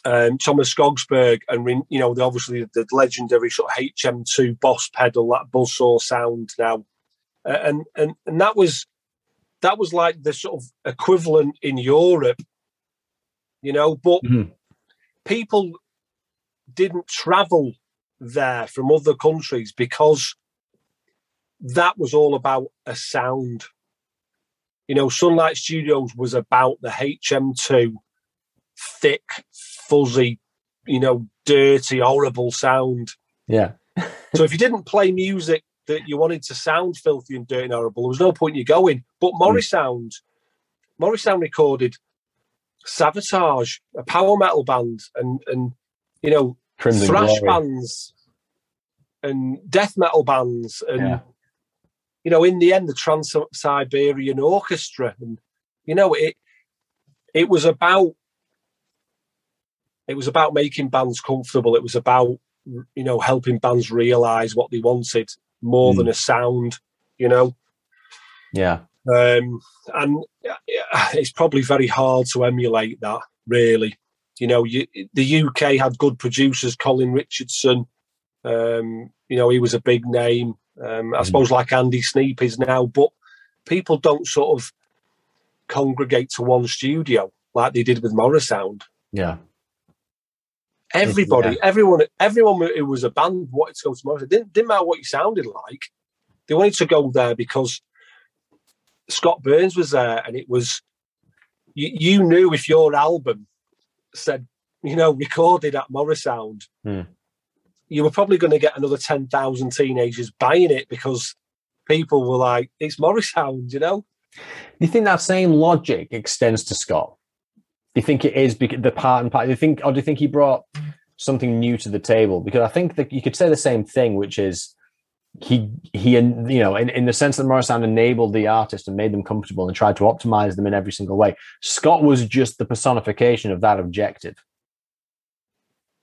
Um, Thomas Skogsberg and you know the obviously the legendary sort of HM2 Boss pedal that buzzsaw sound now, Uh, and and and that was that was like the sort of equivalent in Europe, you know. But Mhm. people didn't travel there from other countries because that was all about a sound. You know, Sunlight Studios was about the HM2 thick, fuzzy, you know, dirty, horrible sound. yeah. So if you didn't play music that you wanted to sound filthy and dirty and horrible, there was no point in you going. But hmm. Morrisound, Morris Sound recorded Savatage, a power metal band, and and you know Crimson thrash Glory. bands and death metal bands and Yeah. you know in the end the trans siberian orchestra and you know it it was about it was about making bands comfortable it was about you know helping bands realize what they wanted more Mm. than a sound you know Yeah. um, and it's probably very hard to emulate that. Really, you know, you, the UK had good producers. Colin Richardson, um, you know, he was a big name. Um, I Mhm. suppose like Andy Sneap is now, but people don't sort of congregate to one studio like they did with Morrisound. Yeah. Everybody, everyone, everyone who was a band wanted to go to Morrisound. Didn't, didn't matter what you sounded like. They wanted to go there because Scott Burns was there, and it was you, you knew if your album said you know recorded at Morrisound, Hmm. you were probably going to get another ten thousand teenagers buying it because people were like, "It's Morrisound," you know. Do you think that same logic extends to Scott? Do you think it is because the part and part? Do you think, or do you think he brought something new to the table? Because I think that you could say the same thing, which is he he and you know in, in the sense that Morrisound enabled the artist and made them comfortable and tried to optimize them in every single way. Scott was just the personification of that objective.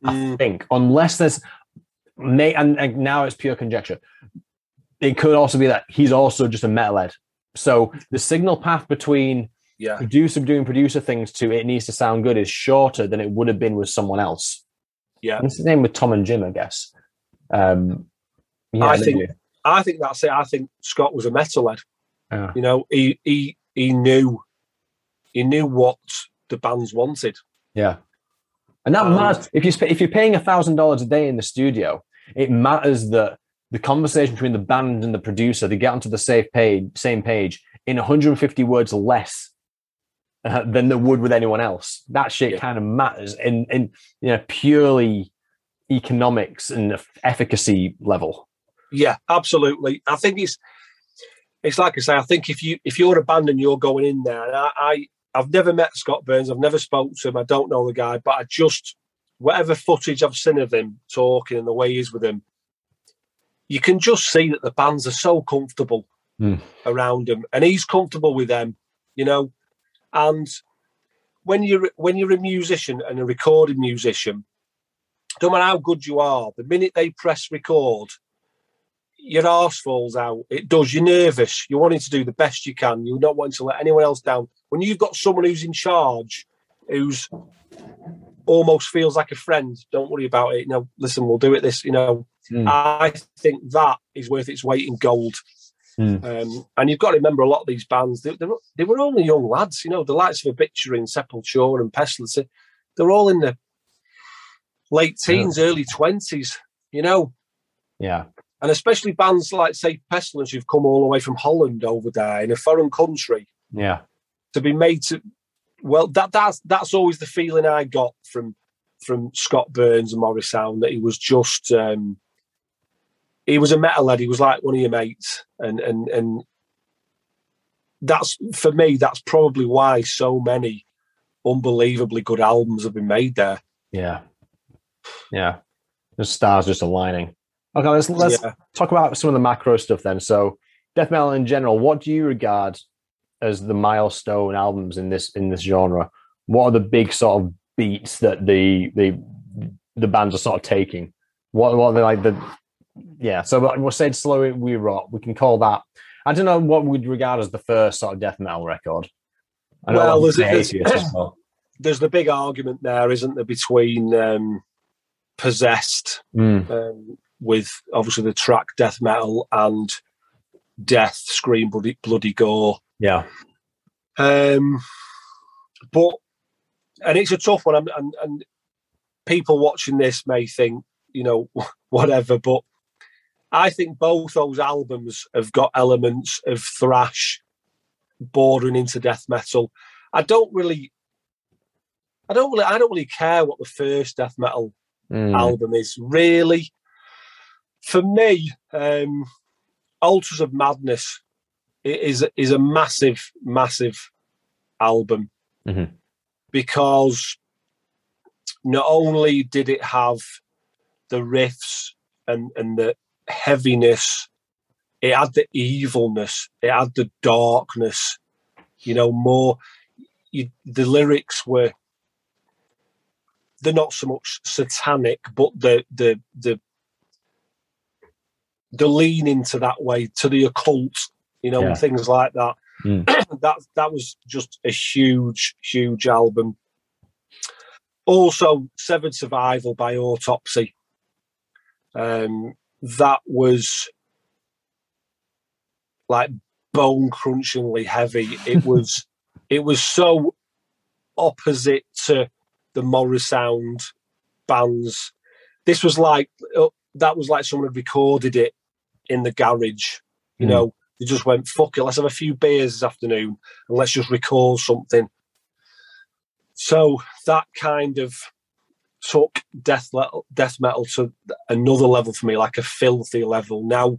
I mm. think, unless there's may and, and now it's pure conjecture. It could also be that he's also just a metalhead. So the signal path between Yeah, producer doing producer things to it needs to sound good is shorter than it would have been with someone else. yeah. it's the same with Tom and Jim, I guess. Um, yeah, I think-. I think that's it. I think Scott was a metalhead. Yeah. You know, he he he knew he knew what the bands wanted. Yeah. And that Um, matters. If you sp- if you're paying a thousand dollars a day in the studio, it matters that the conversation between the band and the producer they get onto the safe page, same page in 150 words less uh, than they would with anyone else. That shit Yeah. kind of matters in in you know purely economics and efficacy level. Yeah, absolutely. I think it's it's like I say. I think if you if you're a band and you're going in there, and I, I I've never met Scott Burns. I've never spoke to him. I don't know the guy, but I just whatever footage I've seen of him talking and the way he is with him, you can just see that the bands are so comfortable Hmm. around him, and he's comfortable with them. You know, and when you're when you're a musician and a recorded musician, no matter how good you are, the minute they press record, your arse falls out. It does. You're nervous. You're wanting to do the best you can. You're not wanting to let anyone else down. When you've got someone who's in charge, who's almost feels like a friend, don't worry about it. You know, listen, we'll do it. This, you know, Mm. I think that is worth its weight in gold. Mm. Um, and you've got to remember a lot of these bands, they, they, were, they were only young lads, you know, the likes of Obituary and Sepultura and Pestilence, they're all in the late teens, early 20s, you know. Yeah. And especially bands like, say, Pestilence, who've come all the way from Holland over there in a foreign country Yeah. to be made to. Well, that that's that's always the feeling I got from from Scott Burns and Morris Morrisound that he was just um, he was a metal metalhead. He was like one of your mates, and and and that's for me. That's probably why so many unbelievably good albums have been made there. Yeah. Yeah. The stars just aligning. Okay, let's let's Yeah. talk about some of the macro stuff then. So, death metal in general, what do you regard as the milestone albums in this in this genre? What are the big sort of beats that the the the bands are sort of taking? What what are they like the yeah? So we'll say slow we rot. We can call that. I don't know what we'd regard as the first sort of death metal record. Well, there's- the there's- as well. There's the big argument there, isn't there, between um, possessed Mm, um, with obviously the track death metal and death scream bloody bloody gore. yeah, Um, but and it's a tough one, and, and, and people watching this may think you know whatever, but I think both those albums have got elements of thrash bordering into death metal. I don't really. I don't really, I don't really care what the first death metal Mm, album is really for me um altars of madness is is a massive massive album Mhm. because not only did it have the riffs and and the heaviness it had the evilness it had the darkness you know more you, the lyrics were they're not so much satanic, but the the the the lean into that way to the occult, you know, Yeah. things like that. Mm. that that was just a huge, huge album. Also, Severed Survival by Autopsy. Um, that was like bone crunchingly heavy. It was it was so opposite to the Morrisound bands. This was like uh, that was like someone had recorded it in the garage. You Mm. know, they just went fuck it. Let's have a few beers this afternoon and let's just record something. So that kind of took death metal, death metal to another level for me, like a filthy level. Now,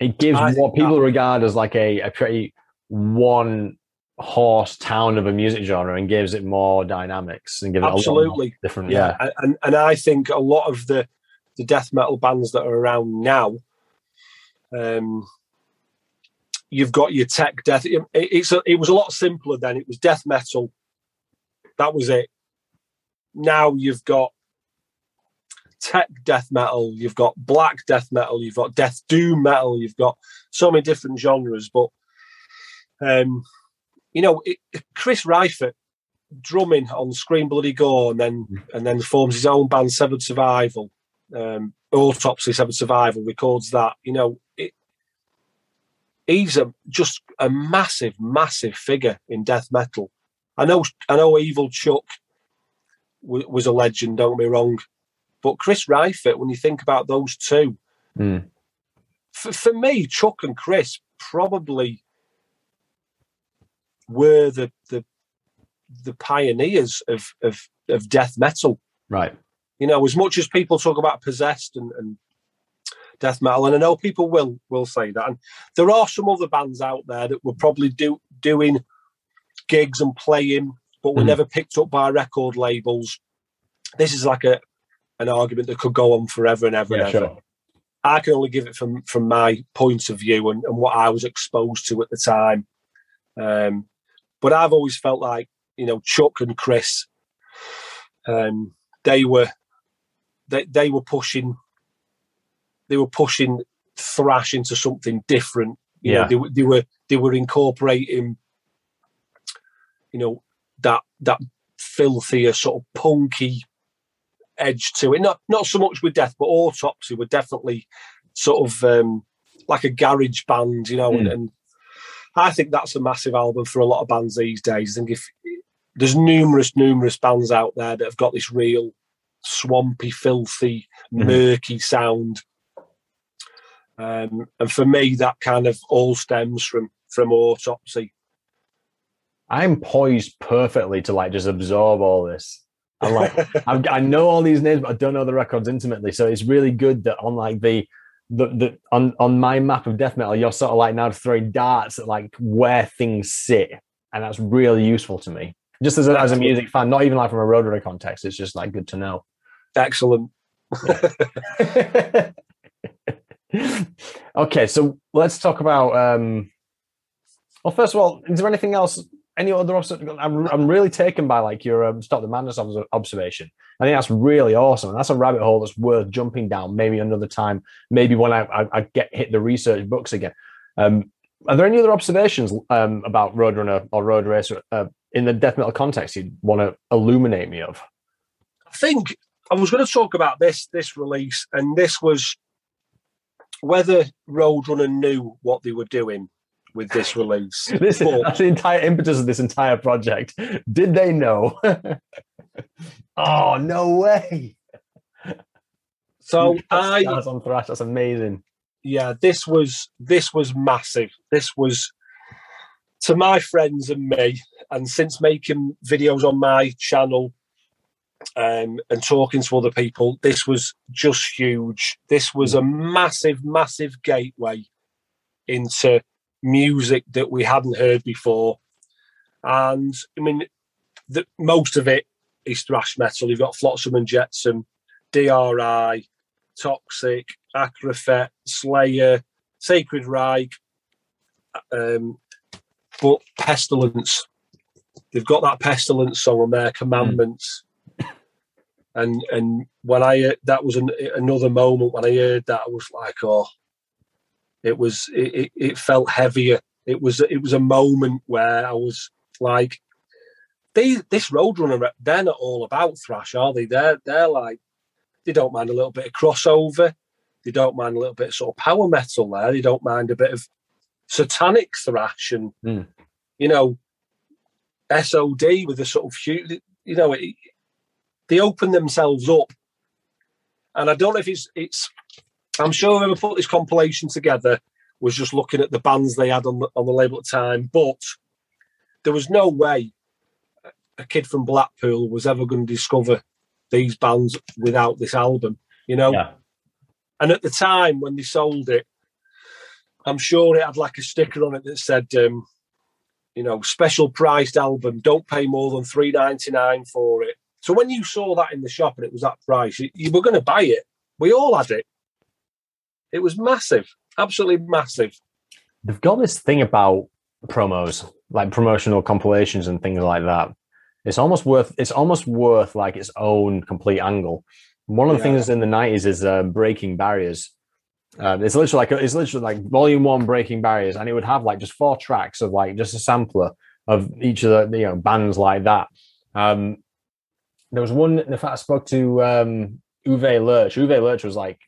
It gives I what people regard as like a, a pretty one horse town of a music genre and gives it more dynamics and gives it a lot more absolutely, different. yeah, Yeah. and and I think a lot of the the death metal bands that are around now, um, you've got your tech death. It, it's a, it was a lot simpler then. It was death metal. That was it. Now you've got tech death metal. You've got black death metal. You've got death doom metal. You've got so many different genres. But um, you know, it, Chris Reifert drumming on Scream Bloody Gore, and then and then forms his own band, Severed Survival. Um, Autopsy, Severed Survival, records that. You know, it, he's a just a massive, massive figure in death metal. I know, I know, Evil Chuck w- was a legend. Don't me wrong, but Chris Reifert, when you think about those two, Mm. for, for me, Chuck and Chris probably were the the the pioneers of of, of death metal. Right. You know, as much as people talk about possessed and, and death metal, and I know people will will say that, and there are some other bands out there that were probably do doing gigs and playing, but were Mhm. never picked up by record labels. This is like a an argument that could go on forever and ever Yeah, and ever. sure. I can only give it from from my point of view and, and what I was exposed to at the time. Um, but I've always felt like you know Chuck and Chris, um, they were they they were pushing they were pushing thrash into something different. You Yeah. know, they, they were they were incorporating you know that filthier sort of punky edge to it. Not not so much with Death, but Autopsy were definitely sort of um, like a garage band, you know. And, Mm. and I think that's a massive album for a lot of bands these days. I think if there's numerous numerous bands out there that have got this real swampy, filthy, Mhm. murky sound. Um, and for me, that kind of all stems from from autopsy. I'm poised perfectly to like just absorb all this. I'm like, I'm, i know all these names, but I don't know the records intimately. So it's really good that on like the the, the on on my map of death metal, you're sort of like now throwing darts at like where things sit, and that's really useful to me. Just as a, as a music fan, not even like from a Roadrunner context, it's just like good to know. Excellent. okay, so let's talk about. um Well, first of all, is there anything else? Any other? I'm I'm really taken by like your um, stop the madness observation. I think that's really awesome, and that's a rabbit hole that's worth jumping down. Maybe another time. Maybe when I I, I get hit the research books again. Um, are there any other observations um, about Roadrunner or Roadracer uh, in the death metal context you'd want to illuminate me of? I think I was going to talk about this this release, and this was whether Roadrunner knew what they were doing with this release. this is, that's the entire impetus of this entire project. Did they know? oh no way! So I on thrash. That's amazing. Yeah, this was this was massive. This was to my friends and me, and since making videos on my channel um, and talking to other people, this was just huge. This was a massive, massive gateway into music that we hadn't heard before. And I mean, the, most of it is thrash metal. You've got Flotsam and Jetsam, DRI, Toxik, Acrophet, Slayer, Sacred Reich, um, but Pestilence. They've got that Pestilence song on their Commandments. Mm. And and when I that was an, another moment when I heard that I was like, oh, it was it, it felt heavier. It was it was a moment where I was like, they this Roadrunner they're not all about thrash, are they? They're they're like they don't mind a little bit of crossover. They don't mind a little bit of sort of power metal there. They don't mind a bit of satanic thrash and mm. you know SOD with a sort of you know it, they open themselves up. And I don't know if it's it's I'm sure whoever put this compilation together was just looking at the bands they had on the, on the label at the time, but there was no way a kid from Blackpool was ever going to discover these bands without this album, you know. Yeah. And at the time when they sold it, I'm sure it had like a sticker on it that said, um, you know, special priced album. Don't pay more than three ninety nine for it. So when you saw that in the shop and it was that price, you, you were going to buy it. We all had it. It was massive, absolutely massive. They've got this thing about promos, like promotional compilations and things like that. It's almost worth. It's almost worth like its own complete angle. One of the yeah. things in the nineties is uh, breaking barriers. Um, it's literally like it's literally like volume one breaking barriers, and it would have like just four tracks of like just a sampler of each of the you know bands like that. Um, there was one. In the fact, I spoke to um, Uwe Lurch. Uwe Lurch was like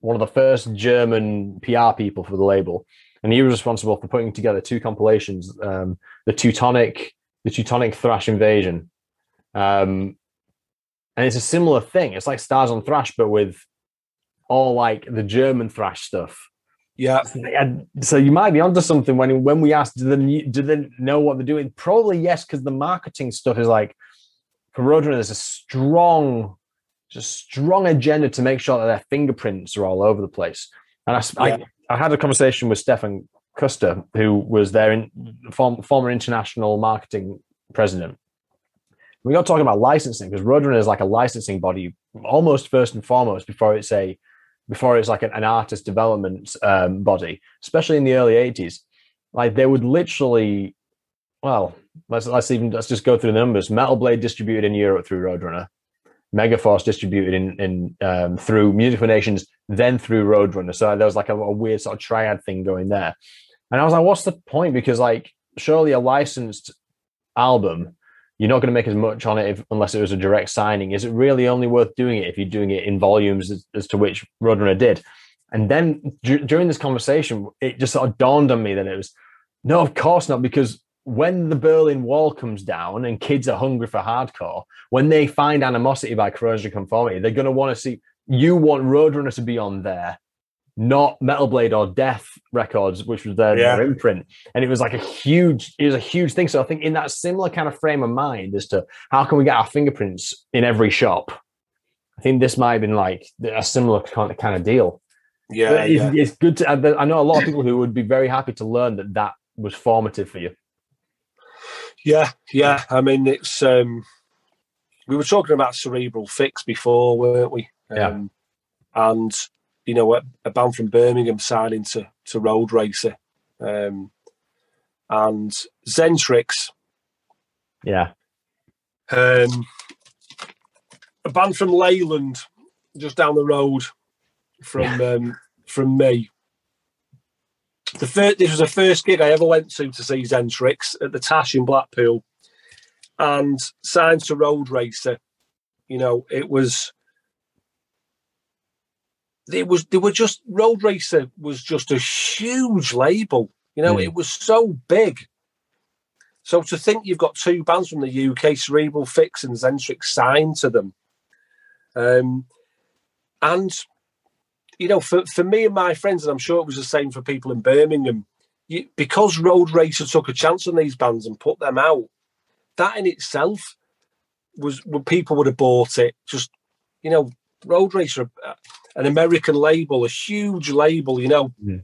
one of the first German PR people for the label, and he was responsible for putting together two compilations: um, the Teutonic, the Teutonic Thrash Invasion, um, and it's a similar thing. It's like Stars on Thrash, but with all like the German thrash stuff. Yeah. So you might be onto something when when we asked, do they do they know what they're doing? Probably yes, because the marketing stuff is like for Roadrunner, there's a strong just strong agenda to make sure that their fingerprints are all over the place. And I, yeah. I, I, had a conversation with Stefan Custer, who was their in, form, former international marketing president. We got talking about licensing because Roadrunner is like a licensing body, almost first and foremost before it's a before it's like an, an artist development um, body, especially in the early '80s. Like they would literally, well, let's let's even let's just go through the numbers. Metal Blade distributed in Europe through Roadrunner. Megaforce distributed in, in um, through Music for Nations, then through Roadrunner. So there was like a, a, weird sort of triad thing going there. And I was like, what's the point? Because like surely a licensed album, you're not going to make as much on it if, unless it was a direct signing. Is it really only worth doing it if you're doing it in volumes as, as to which Roadrunner did? And then d- during this conversation, it just sort of dawned on me that it was no, of course not, because when the Berlin Wall comes down and kids are hungry for hardcore, when they find animosity by corrosion conformity, they're going to want to see you want Roadrunner to be on there not Metal Blade or Death Records, which was their, Yeah. their imprint. And it was like a huge, it was a huge thing. So I think in that similar kind of frame of mind as to how can we get our fingerprints in every shop, I think this might have been like a similar kind of, kind of deal. Yeah, it's, yeah. it's good to. I know a lot of people who would be very happy to learn that that was formative for you. Yeah, yeah. I mean, it's um, we were talking about cerebral fix before, weren't we? Yeah. Um, and you know, a, a band from Birmingham signing to to Roadracer, um, and Xentrix, Yeah, um, a band from Leyland, just down the road from um, from me. The first, this was the first gig I ever went to to see Xentrix at the Tash in Blackpool, and signed to Roadracer. You know, it was. It was. They were just Roadracer was just a huge label. You know, Mm. it was so big. So to think you've got two bands from the UK, Cerebral Fix and Xentrix, signed to them, um, and you know, for, for me and my friends, and I'm sure it was the same for people in Birmingham, you, because Roadracer took a chance on these bands and put them out, that in itself was when people would have bought it. Just, you know, Roadracer, uh, an American label, a huge label, you know. Mhm.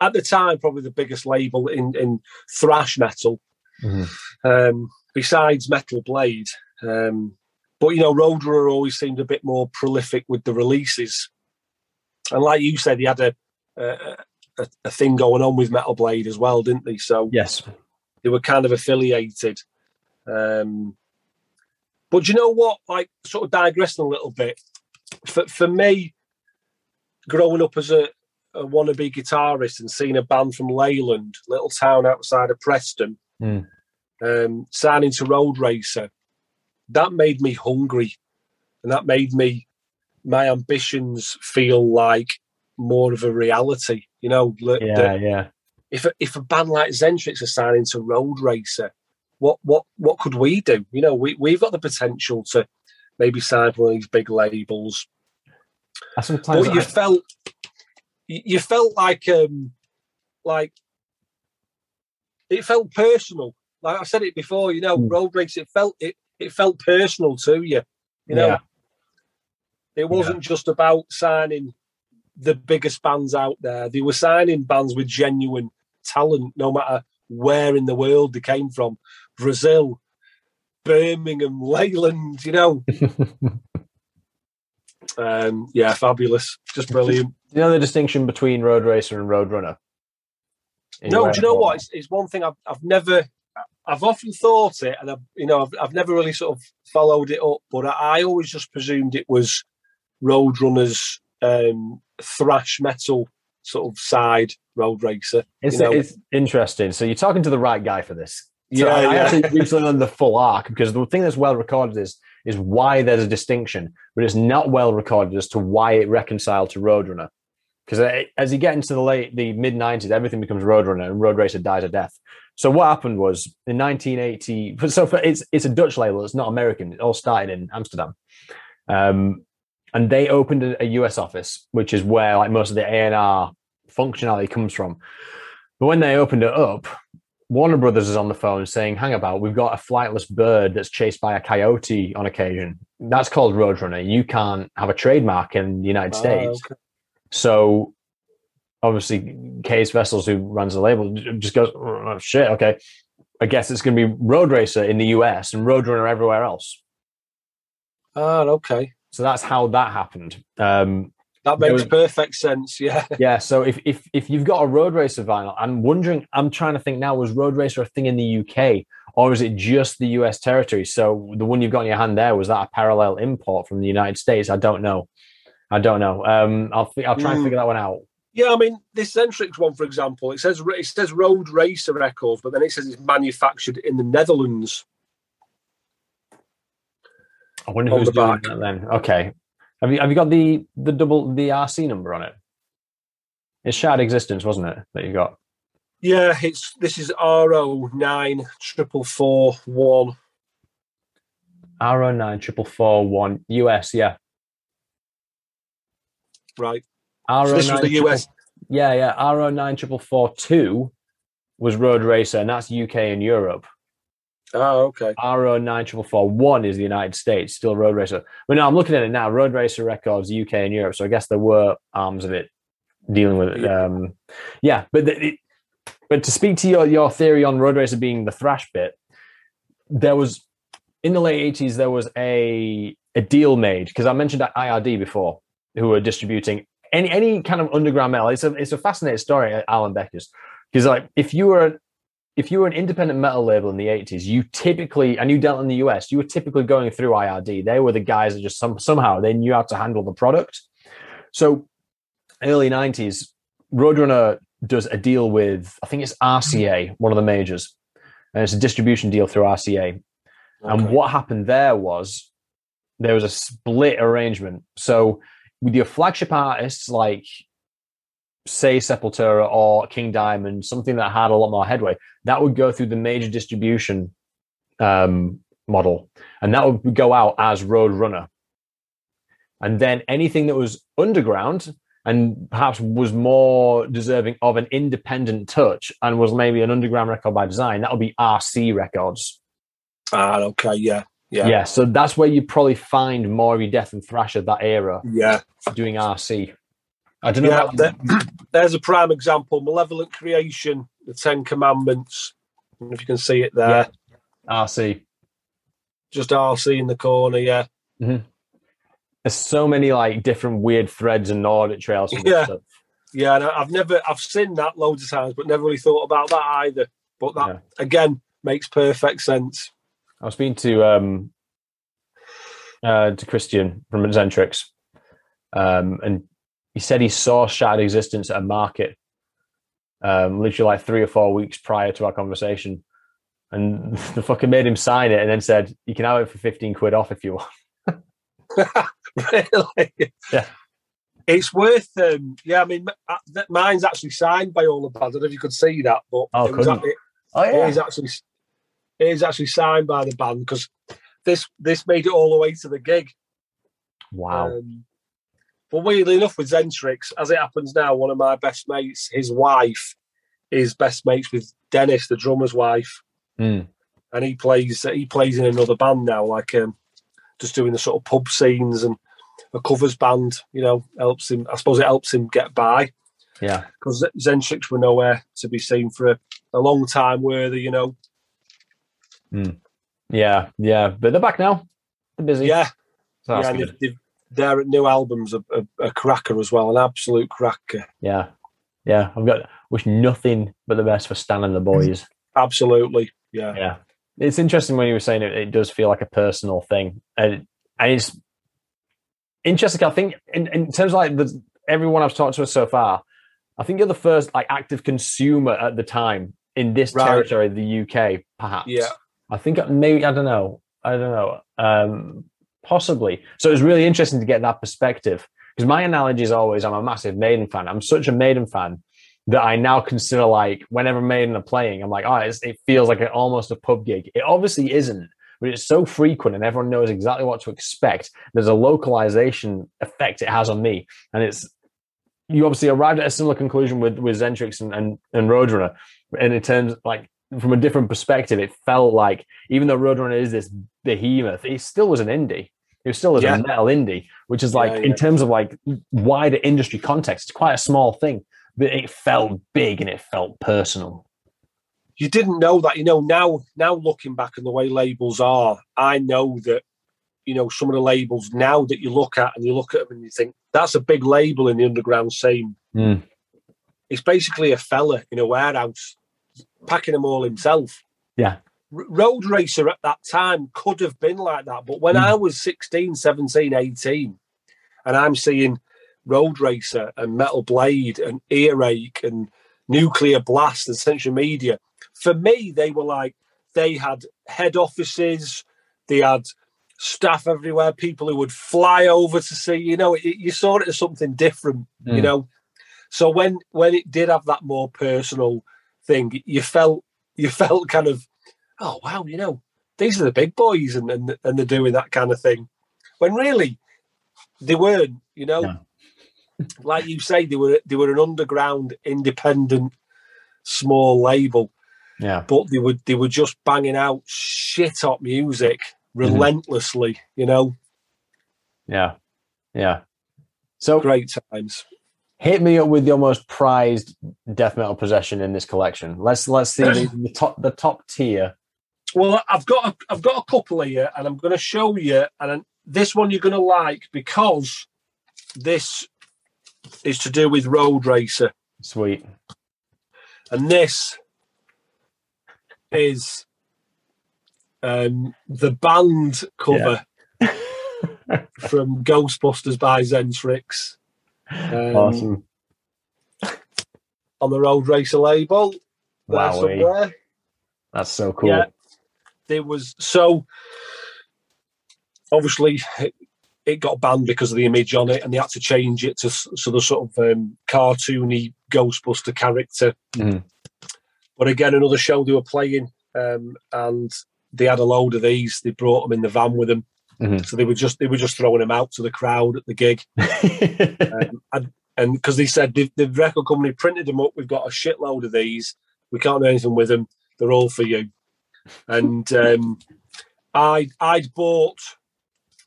At the time, probably the biggest label in, in thrash metal, Mhm. um, besides Metal Blade. Um, but, you know, Roadrunner always seemed a bit more prolific with the releases and like you said, he had a, a a thing going on with Metal Blade as well, didn't they? So yes, they were kind of affiliated. Um, but you know what? Like, sort of digressing a little bit. For for me, growing up as a, a wannabe guitarist and seeing a band from Leyland, little town outside of Preston, Mm. um, signing to Roadracer, that made me hungry, and that made me my ambitions feel like more of a reality. You know, yeah, that yeah. if a, if a band like Xentrix are signing to Roadracer, what what what could we do? You know, we we've got the potential to maybe sign for one of these big labels. I sometimes But you I- felt you you felt like um like it felt personal. Like I said it before, you know, Mm. Roadracer it felt it it felt personal to you. You know, Yeah. It wasn't just about signing the biggest bands out there. They were signing bands with genuine talent, no matter where in the world they came from. Brazil, Birmingham, Leyland, you know. um, yeah, fabulous. Just brilliant. you know the distinction between Roadracer and Roadrunner. No, do you know what? It's, it's one thing I've, I've never, I've often thought it, and I've, you know, I've, I've never really sort of followed it up. But I, I always just presumed it was Roadrunner's um, thrash metal sort of side Roadracer. It's, know. it's interesting. So you're talking to the right guy for this. So Yeah, I, I yeah. actually recently learned the full arc because the thing that's well recorded is is why there's a distinction, but it's not well recorded as to why it reconciled to Roadrunner. Because as you get into the late the mid '90s, everything becomes Roadrunner and Roadracer dies a death. So what happened was in 1980. So for, it's it's a Dutch label. It's not American. It all started in Amsterdam, um, and they opened a, US office, which is where like most of the ANR functionality comes from. But when they opened it up, Warner Brothers is on the phone saying, "Hang about, we've got a flightless bird that's chased by a coyote on occasion. That's called Roadrunner. You can't have a trademark in the United Ah, States." okay. So obviously, Cees Wessels, who runs the label, just goes, oh, "Shit, okay, I guess it's going to be Roadracer in the US and Roadrunner everywhere else." Ah, okay. So that's how that happened. Um, That makes was- perfect sense. Yeah. yeah. So if, if if you've got a Roadracer vinyl, I'm wondering. I'm trying to think now. Was Roadracer a thing in the UK, or is it just the US territory? So the one you've got in your hand there was that a parallel import from the United States? I don't know. I don't know. Um, I'll I'll try and Mm. figure that one out. Yeah, I mean, this Xentrix one, for example, it says it says Roadracer Records, but then it says it's manufactured in the Netherlands. I wonder who's the doing back. that then. Okay. Have you have you got the the double the RC number on it? It's shared existence, wasn't it? That you got. Yeah, it's this is RO nine triple four one. RO nine triple four one US. Yeah. Right. So this was the US. Yeah, yeah. RO nine triple four two was Roadracer, and that's UK and Europe. Oh, okay. RO nine triple four one is the United States, still Roadracer. But no, I'm looking at it now. Roadracer records UK and Europe. So I guess there were arms of it dealing with it. Yeah. Um, yeah, but the, it, but to speak to your your theory on Roadracer being the thrash bit, there was in the late eighties there was a a deal made because I mentioned IRD before, who were distributing any any kind of underground metal. It's a it's a fascinating story Alan Becker's because like if you were if you were an independent metal label in the 80s, you typically, and you dealt in the US, you were typically going through IRD. They were the guys that just some, somehow they knew how to handle the product. So, early 90s, Roadrunner does a deal with, I think it's RCA, one of the majors, and it's a distribution deal through RCA. And what happened there was there was a split arrangement. So, with your flagship artists like say Sepultura or King Diamond, something that had a lot more headway, that would go through the major distribution um, model, and that would go out as Roadrunner. And then anything that was underground and perhaps was more deserving of an independent touch and was maybe an underground record by design, that would be RC Records. Ah, okay, yeah, Yeah. yeah, so that's where you probably find more of your Death and Thrash of that era yeah. doing RC. I don't know. Yeah, there- there's a prime example: Malevolent Creation, the Ten Commandments. I don't know if you can see it there, RC. just RC in the corner. Yeah, There's so many like different weird threads and audit trails. Yeah. stuff. yeah. And I've never, I've seen that loads of times, but never really thought about that either. But that Yeah. again makes perfect sense. I was speaking to um uh to Christian from Xentrix, um, and he said he saw Shattered Existence at a market, um, literally like three or four weeks prior to our conversation, and the fucking made him sign it, and then said you can have it for fifteen quid off if you want. really? Yeah. It's worth, um, yeah. I mean, uh, mine's actually signed by all the bands. I don't know if you could see that, but Oh, it, it, Oh it is actually, it is actually signed by the band because this this made it all the way to the gig. Wow. Um, but weirdly enough, with Xentrix, as it happens now, one of my best mates, his wife, is best mates with Dennis, the drummer's wife, Hmm. and he plays he plays in another band now, like um, just doing the sort of pub scenes and a covers band. You know, helps him. I suppose it helps him get by Yeah. because Xentrix were nowhere to be seen for a, a long time. Were they? You know, Yeah. Yeah. But they're back now. They're busy. yeah, So yeah. they've, they've, their new albums are a, cracker as well, an absolute cracker. Yeah. Yeah. I've got wish nothing but the best for Stan and the boys. Absolutely, yeah. yeah. It's interesting when you were saying it, it does feel like a personal thing. And, and it's interesting. I think in, in terms of like the, everyone I've talked to so far, I think you're the first like active consumer at the time in this Right. territory, the UK, perhaps. Yeah. I think maybe, I don't know. I don't know. Um, possibly. So it was really interesting to get that perspective because my analogy is always I'm a massive Maiden fan. I'm such a Maiden fan that I now consider like whenever Maiden are playing, I'm like, oh, it feels like a, almost a pub gig. It obviously isn't, but it's so frequent and everyone knows exactly what to expect. There's a localization effect it has on me, and it's you obviously arrived at a similar conclusion with with Xentrix and and, and Roadrunner, and in terms like from a different perspective, it felt like even though Roadrunner is this behemoth, it still was an indie. It still was Yeah. a metal indie, which is like Yeah, in terms of like wider industry context, it's quite a small thing, but it felt big and it felt personal. you didn't know that. You know, now now looking back and the way labels are, I know that, you know, some of the labels now that you look at and you look at them and you think, that's a big label in the underground scene. Mm. It's basically a fella in a warehouse packing them all himself. Yeah. Roadracer at that time could have been like that. But when Mm. I was 16, 17, 18, and I'm seeing Roadracer and Metal Blade and Earache and Nuclear Blast and Century Media, for me, they were like, they had head offices, they had staff everywhere, people who would fly over to see, you know, it, you saw it as something different, you Mm. know. So when when it did have that more personal thing, you felt you felt kind of, oh wow, you know, these are the big boys and and, and they're doing that kind of thing. When really they weren't, you know. No. like you say, they were they were an underground, independent, small label. Yeah, but they were they were just banging out shit hot music mm-hmm. relentlessly. Mm-hmm. You know. Yeah, yeah. So great times. Hit me up with your most prized death metal possession in this collection. Let's let's see the, the top the top tier. Well, I've got a, I've got a couple here, and I'm going to show you. And this one you're going to like because this is to do with Roadracer. Sweet. And this is um, the band cover yeah. from Ghostbusters by Xentrix. Um, awesome. On the Roadracer label. Wow. That's so cool. Yeah. There was so obviously it, it, got banned because of the image on it, and they had to change it to sort of sort of um, cartoony Ghostbuster character. Mm. But again, another show they were playing, um, and they had a load of these. They brought them in the van with them, mm-hmm. so they were just they were just throwing them out to the crowd at the gig. um, and because they said the, the record company printed them up, we've got a shitload of these. We can't do anything with them. They're all for you. And um, I I'd bought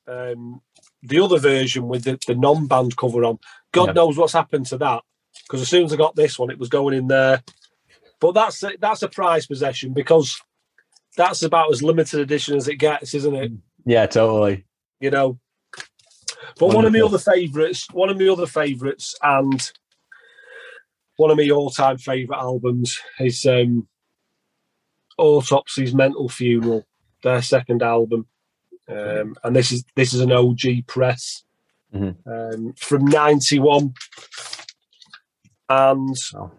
um, the other version with the, the non-band cover on. God yeah. knows what's happened to that because as soon as I got this one, it was going in there. But that's a, that's a prize possession because that's about as limited edition as it gets, isn't it? Yeah, totally. You know. But Wonderful. one of my other favourites, one of my other favourites, and one of my all-time favourite albums is um, Autopsy's Mental Funeral, their second album, um, and this is this is an OG press mm-hmm. um, from '91, and oh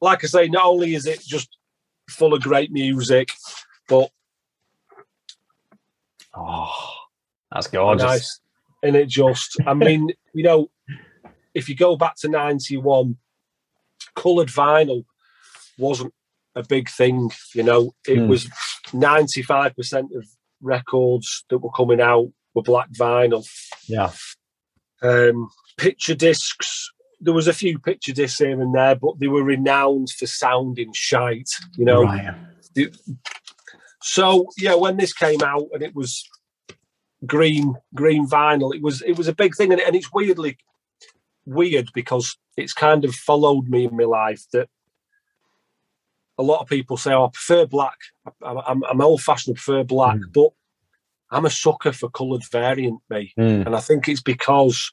like I say, not only is it just full of great music, but oh, that's gorgeous. Nice. And it just, I mean, you know, if you go back to '91, coloured vinyl wasn't a big thing. You know, it mm. was 95% of records that were coming out were black vinyl. Yeah. Um, picture discs there was a few picture discs here and there, but they were renowned for sounding shite, you know. Right. So yeah, when this came out and it was green green vinyl, it was it was a big thing, and, and it's weirdly weird because it's kind of followed me in my life that a lot of people say, "Oh, I prefer black. I'm, I'm old fashioned, prefer black," mm. but I'm a sucker for coloured variant, me, mm. and I think it's because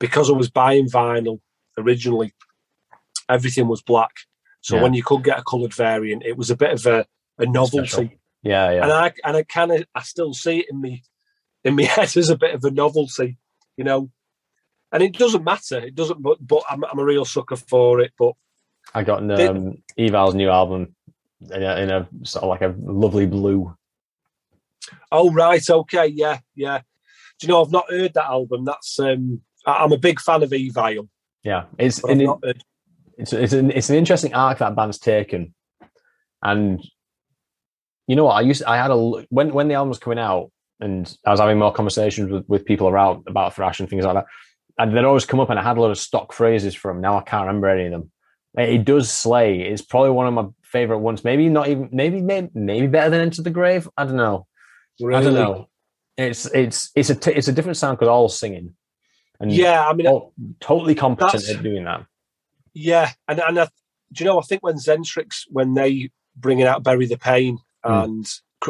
because I was buying vinyl originally, everything was black. So yeah. when you could get a coloured variant, it was a bit of a, a novelty. Special. Yeah, yeah. And I and I kind of I still see it in me in my head as a bit of a novelty, you know. And it doesn't matter. It doesn't. But but I'm, I'm a real sucker for it. But I got um, Evile's new album in a, in a sort of like a lovely blue. Oh right, okay, yeah, yeah. Do you know I've not heard that album? That's um I'm a big fan of Evile. Yeah, it's an, it, it's it's an it's an interesting arc that band's taken, and you know what? I used I had a when when the album was coming out, and I was having more conversations with, with people around about thrash and things like that, and they'd always come up, and I had a lot of stock phrases from. Now I can't remember any of them. It does slay. It's probably one of my favorite ones. Maybe not even maybe maybe, maybe better than Enter the Grave. I don't know. Really? I don't know. It's it's it's a t- it's a different sound because all singing. And yeah, I mean, oh, totally competent at doing that. Yeah, and and I, do you know? I think when Xentrix, when they bringing out "Bury the Pain" mm. and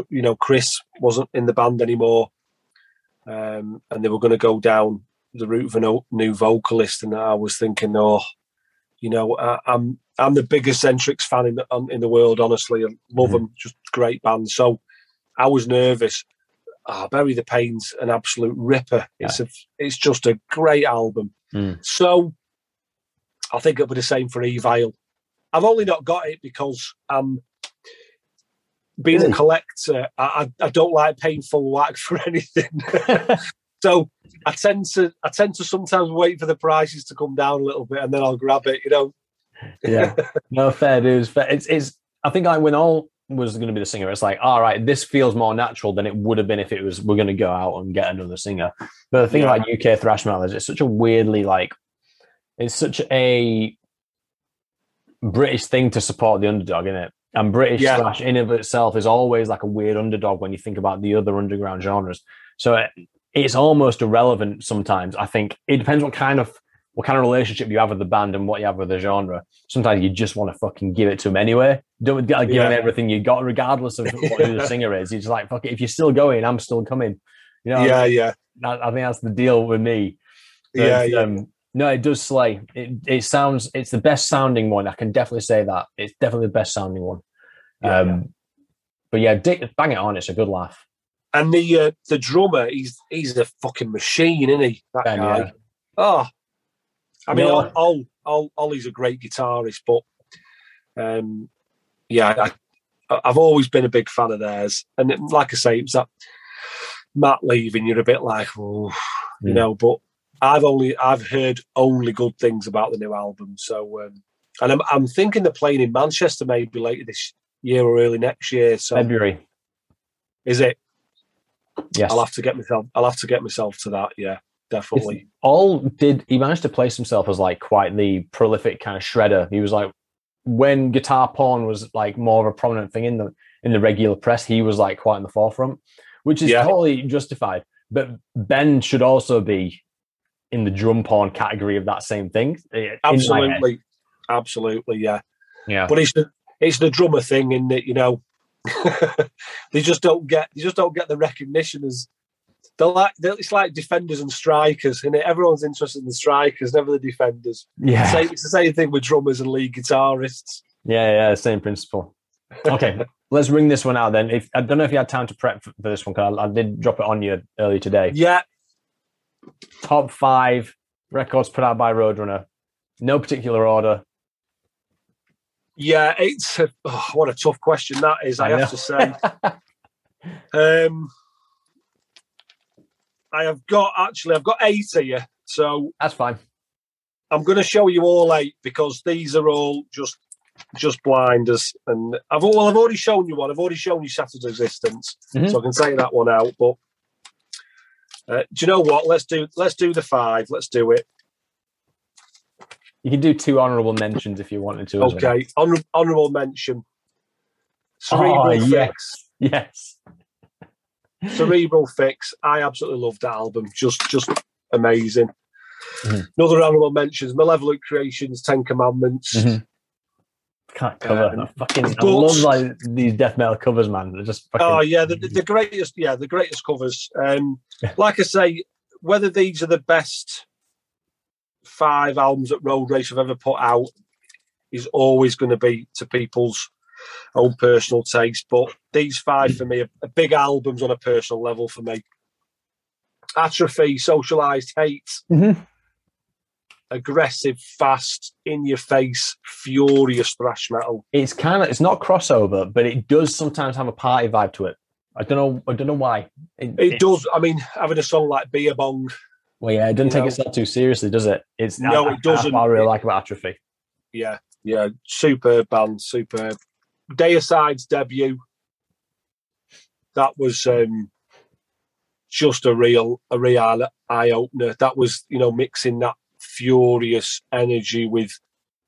you know Chris wasn't in the band anymore, um, and they were going to go down the route of a new vocalist, and I was thinking, oh, you know, I, am I'm, I'm the biggest Xentrix fan in the in the world. Honestly, I love mm. them, just great band. So I was nervous, oh, Bury the Pain's an absolute ripper. Yeah. It's a, it's just a great album. Mm. So I think it'll be the same for Evile. I've only not got it because I'm being mm. a collector. I, I, don't like paying full whack for anything. so I tend to I tend to sometimes wait for the prices to come down a little bit and then I'll grab it. You know. yeah. No fair dues. Fair. It's it's. I think I when all was going to be the singer, it's like, all right, this feels more natural than it would have been if it was we're going to go out and get another singer. But the thing yeah. about UK thrash metal is it's such a weirdly like it's such a British thing to support the underdog, isn't it? And British Yeah. slash in of itself is always like a weird underdog when you think about the other underground genres. So it, it's almost irrelevant sometimes. I think it depends what kind of what kind of relationship you have with the band and what you have with the genre. Sometimes you just want to fucking give it to them anyway. Don't give them everything you got, regardless of what, who the singer is. You're just like, fuck it. If you're still going, I'm still coming. You know, yeah, yeah, I, I think that's the deal with me. yeah, But, yeah. Um, no, it does slay. It, it sounds. It's the best sounding one. I can definitely say that. It's definitely the best sounding one. Yeah, um, But yeah, Dick, bang it on. It's a good laugh. And the uh, the drummer, he's he's a fucking machine, isn't he? That Ben, guy. yeah. Oh, I mean, No. Ol, Ol, Ol, Ollie's a great guitarist, but um, yeah, I, I've always been a big fan of theirs. And it- like I say, it was that Matt leaving. You're a bit like, oh, you Mm. know. But I've only I've heard only good things about the new album. So, um, and I'm I'm thinking they're playing in Manchester maybe later this year or early next year. So, February. is it? Yes. I'll have to get myself. I'll have to get myself to that. Yeah, definitely. all did he managed to place himself as like quite the prolific kind of shredder. He was like when guitar porn was like more of a prominent thing in the in the regular press, he was like quite in the forefront, which is Yeah. totally justified. But Ben should also be in the drum porn category of that same thing. eh, in my head. Absolutely, absolutely. Yeah. Yeah. But it's the it's the drummer thing in that you know they just don't get they just don't get the recognition as they're like they're, it's like defenders and strikers and everyone's interested in the strikers never the defenders Yeah. Same- it's the same thing with drummers and lead guitarists Yeah, yeah, same principle. Okay, let's ring this one out then. If I don't know if you had time to prep for this one, because I, I did drop it on you earlier today. yeah top five records put out by Roadrunner. No particular order. Yeah it's a, oh, what a tough question that is i, I have to say um i have got actually i've got eight here so That's fine. I'm going to show you all eight because these are all just just blinders. And I've well, I've already shown you one. I've already shown you Shattered Existence, Mhm. so I can say that one out. But uh, do you know what? Let's do let's do the five. Let's do it. You can do two honorable mentions if you wanted to. Okay. Honor, honorable mention. Cerebral Oh, Fix. yes. Yes. Cerebral Fix. I absolutely loved that album. Just just amazing. Mhm. Another honorable mentions: Malevolent Creation's, Ten Commandments. Mhm. Can't cover. Um, I fucking I love like these death metal covers, man. They're just fucking, Oh yeah, the, the greatest. Yeah, the greatest covers. Um, like I say, whether these are the best five albums that Road Race have ever put out is always going to be to people's own personal taste. But these five for me are, are big albums on a personal level for me. Atrophy, Socialized Hate, Mhm. aggressive, fast, in your face, furious thrash metal. It's kind of it's not crossover, but it does sometimes have a party vibe to it. I don't know. I don't know why. It does. I mean, having a song like Beer Bong, Well, yeah, it doesn't take know. itself too seriously, does it? It's No, I- it doesn't. I really like about Atrophy. yeah, yeah, superb band, superb. Deicide's debut, that was um, just a real, a real eye opener. That was, you know, mixing that furious energy with,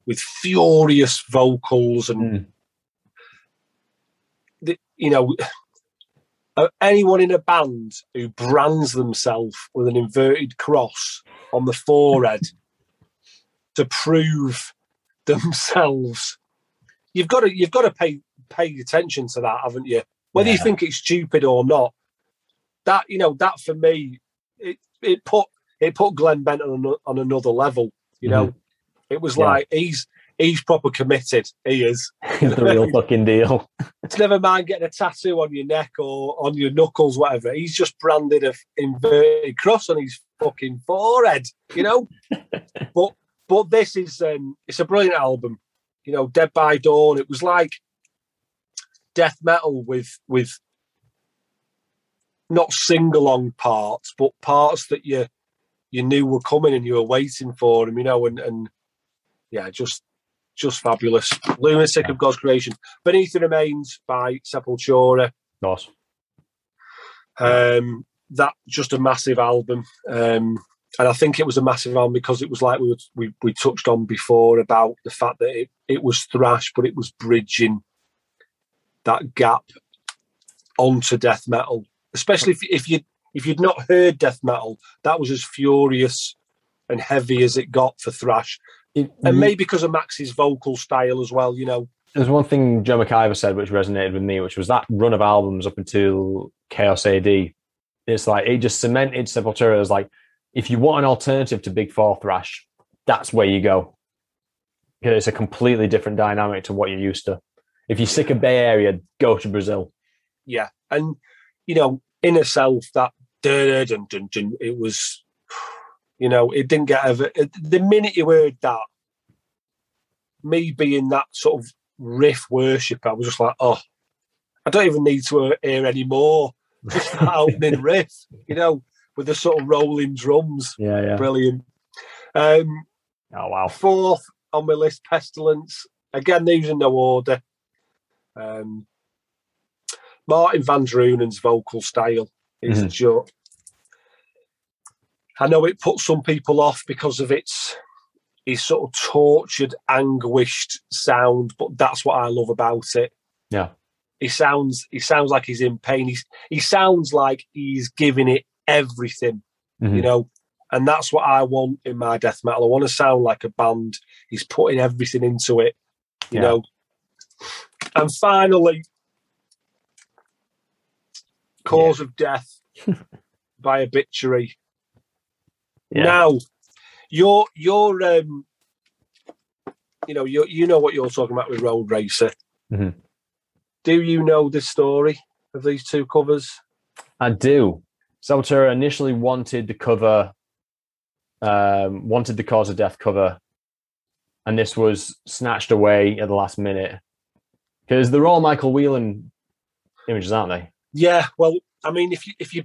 with furious vocals and, Mm. the, you know, anyone in a band who brands themselves with an inverted cross on the forehead to prove themselves? You've got to you've got to pay pay attention to that haven't you? Whether you think it's stupid or not that you know that for me it it put it put glenn Benton on, on another level you mm-hmm. know? It was Yeah. like he's he's proper committed he is He's the real fucking deal. it's never mind getting a tattoo on your neck or on your knuckles, whatever. He's just branded a inverted cross on his fucking forehead, you know. but but this is um, it's a brilliant album, you know. Dead by Dawn. It was like death metal with with not sing along parts, but parts that you you knew were coming and you were waiting for them, you know. And and yeah, just just fabulous. Lunatic of God's creation. Beneath the Remains by Sepultura. Nice. Um, that just a massive album. Um, and I think it was a massive album because it was like we, were, we we touched on before about the fact that it, it was thrash, but it was bridging that gap onto death metal. Especially if if you if you'd not heard death metal, that was as furious and heavy as it got for thrash, it, and maybe because of Max's vocal style as well. You know, there's one thing Joel McIver said which resonated with me, which was that run of albums up until Chaos AD. It's like it just cemented Sepultura as like if you want an alternative to Big Four thrash, that's where you go. Because it's a completely different dynamic to what you're used to. If you're sick of Bay Area, go to Brazil. Yeah, and you know, inner self that dun, dun, dun, dun, it was, you know, it didn't get ever. The minute you heard that, me being that sort of riff worshipper, I was just like, oh, I don't even need to hear any more. Just that opening riff, you know, with the sort of rolling drums. Yeah, yeah. Brilliant. Um, oh, wow. Fourth on my list, Pestilence. Again, these in no order. Um, Martin Van Drunen's vocal style is mm-hmm. just. I know it puts some people off because of its his sort of tortured, anguished sound, but that's what I love about it. Yeah. He sounds he sounds like he's in pain. He's he sounds like he's giving it everything, mm-hmm. you know. And that's what I want in my death metal. I want to sound like a band. He's putting everything into it, you yeah. know. And finally, Cause yeah. of Death by Obituary. Yeah. Now, you're you're um, you know you you know what you're talking about with Roadracer. Mm-hmm. Do you know the story of these two covers? I do. Sepultura initially wanted the cover, um, wanted the Cause of Death cover, and this was snatched away at the last minute because they're all Michael Whelan images, aren't they? Yeah. Well, I mean, if you if you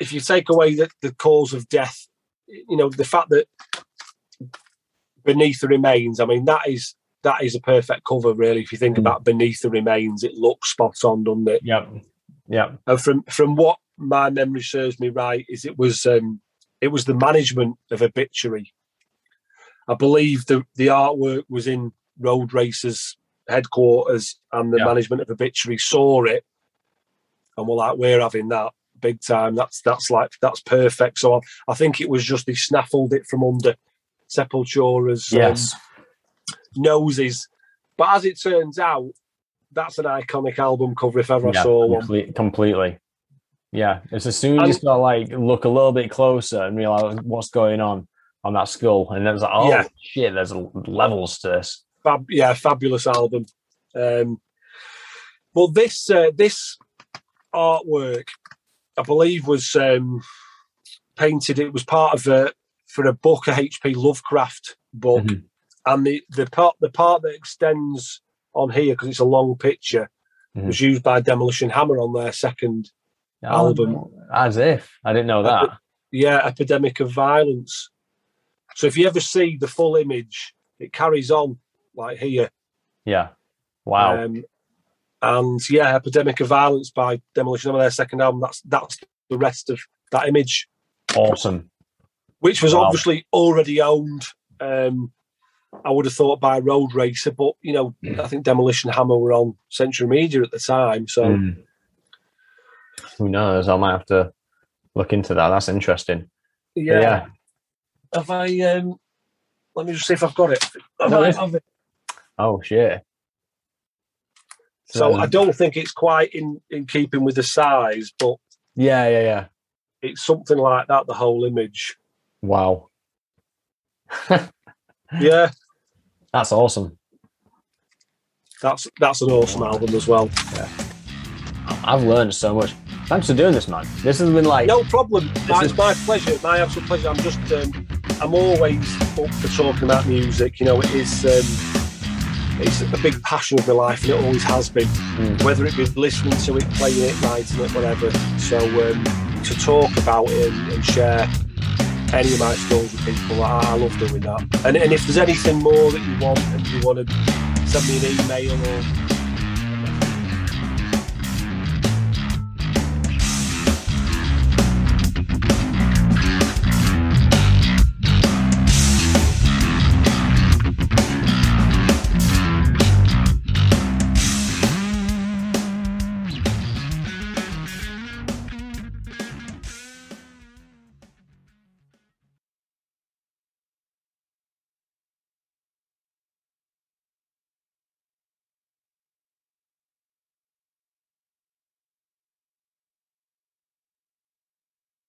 if you take away the, the cause of death, you know the fact that beneath the remains, I mean that is that is a perfect cover, really. If you think mm. about beneath the remains, it looks spot on, doesn't it? Yeah. Yeah. And from from what my memory serves me right, is it was um, it was the management of Obituary. I believe the the artwork was in Roadracer's headquarters, and the yeah. management of Obituary saw it, and were like, "We're having that big time. That's that's like that's perfect." So I, I think it was just he snaffled it from under Sepultura's um, yes. um, noses. But as it turns out, that's an iconic album cover if ever yeah, I saw complete, one. Completely. Yeah, it's as soon as you start like look a little bit closer and realize what's going on on that skull, and then it's like, oh yeah. shit, there's levels to this. Fab, yeah, fabulous album. Um, well, this uh, this artwork, I believe, was um, painted. It was part of a for a book, a H.P. Lovecraft book, mm-hmm. and the the part the part that extends on here because it's a long picture mm-hmm. was used by Demolition Hammer on their second oh, album. As if I didn't know that. Epi- yeah, Epidemic of Violence. So if you ever see the full image, it carries on like here. Yeah. Wow. Um, and yeah, Epidemic of Violence by Demolition Hammer, their second album. That's that's the rest of that image. Awesome. Which was wow. obviously already owned. Um, I would have thought by Roadracer, but you know, mm. I think Demolition Hammer were on Century Media at the time, so. Mm who knows? I might have to look into that. That's interesting. Yeah. yeah. Have I? Um, let me just see if I've got it. No, it. Oh shit! So, so I don't think it's quite in in keeping with the size, but yeah, yeah, yeah. It's something like that. The whole image. Wow. yeah. That's awesome. That's that's an awesome album as well. Yeah. I've learned so much. Thanks for doing this, man. This has been like no problem. My, is... my pleasure. My absolute pleasure. I'm just um, I'm always up for talking about music. You know, it is um, it's a big passion of my life, and it always has been. Mm. Whether it be listening to it, playing it, writing it, whatever. So um, to talk about it and, share any of my stories with people, I, I love doing that. And, and if there's anything more that you want, and you want to send me an email or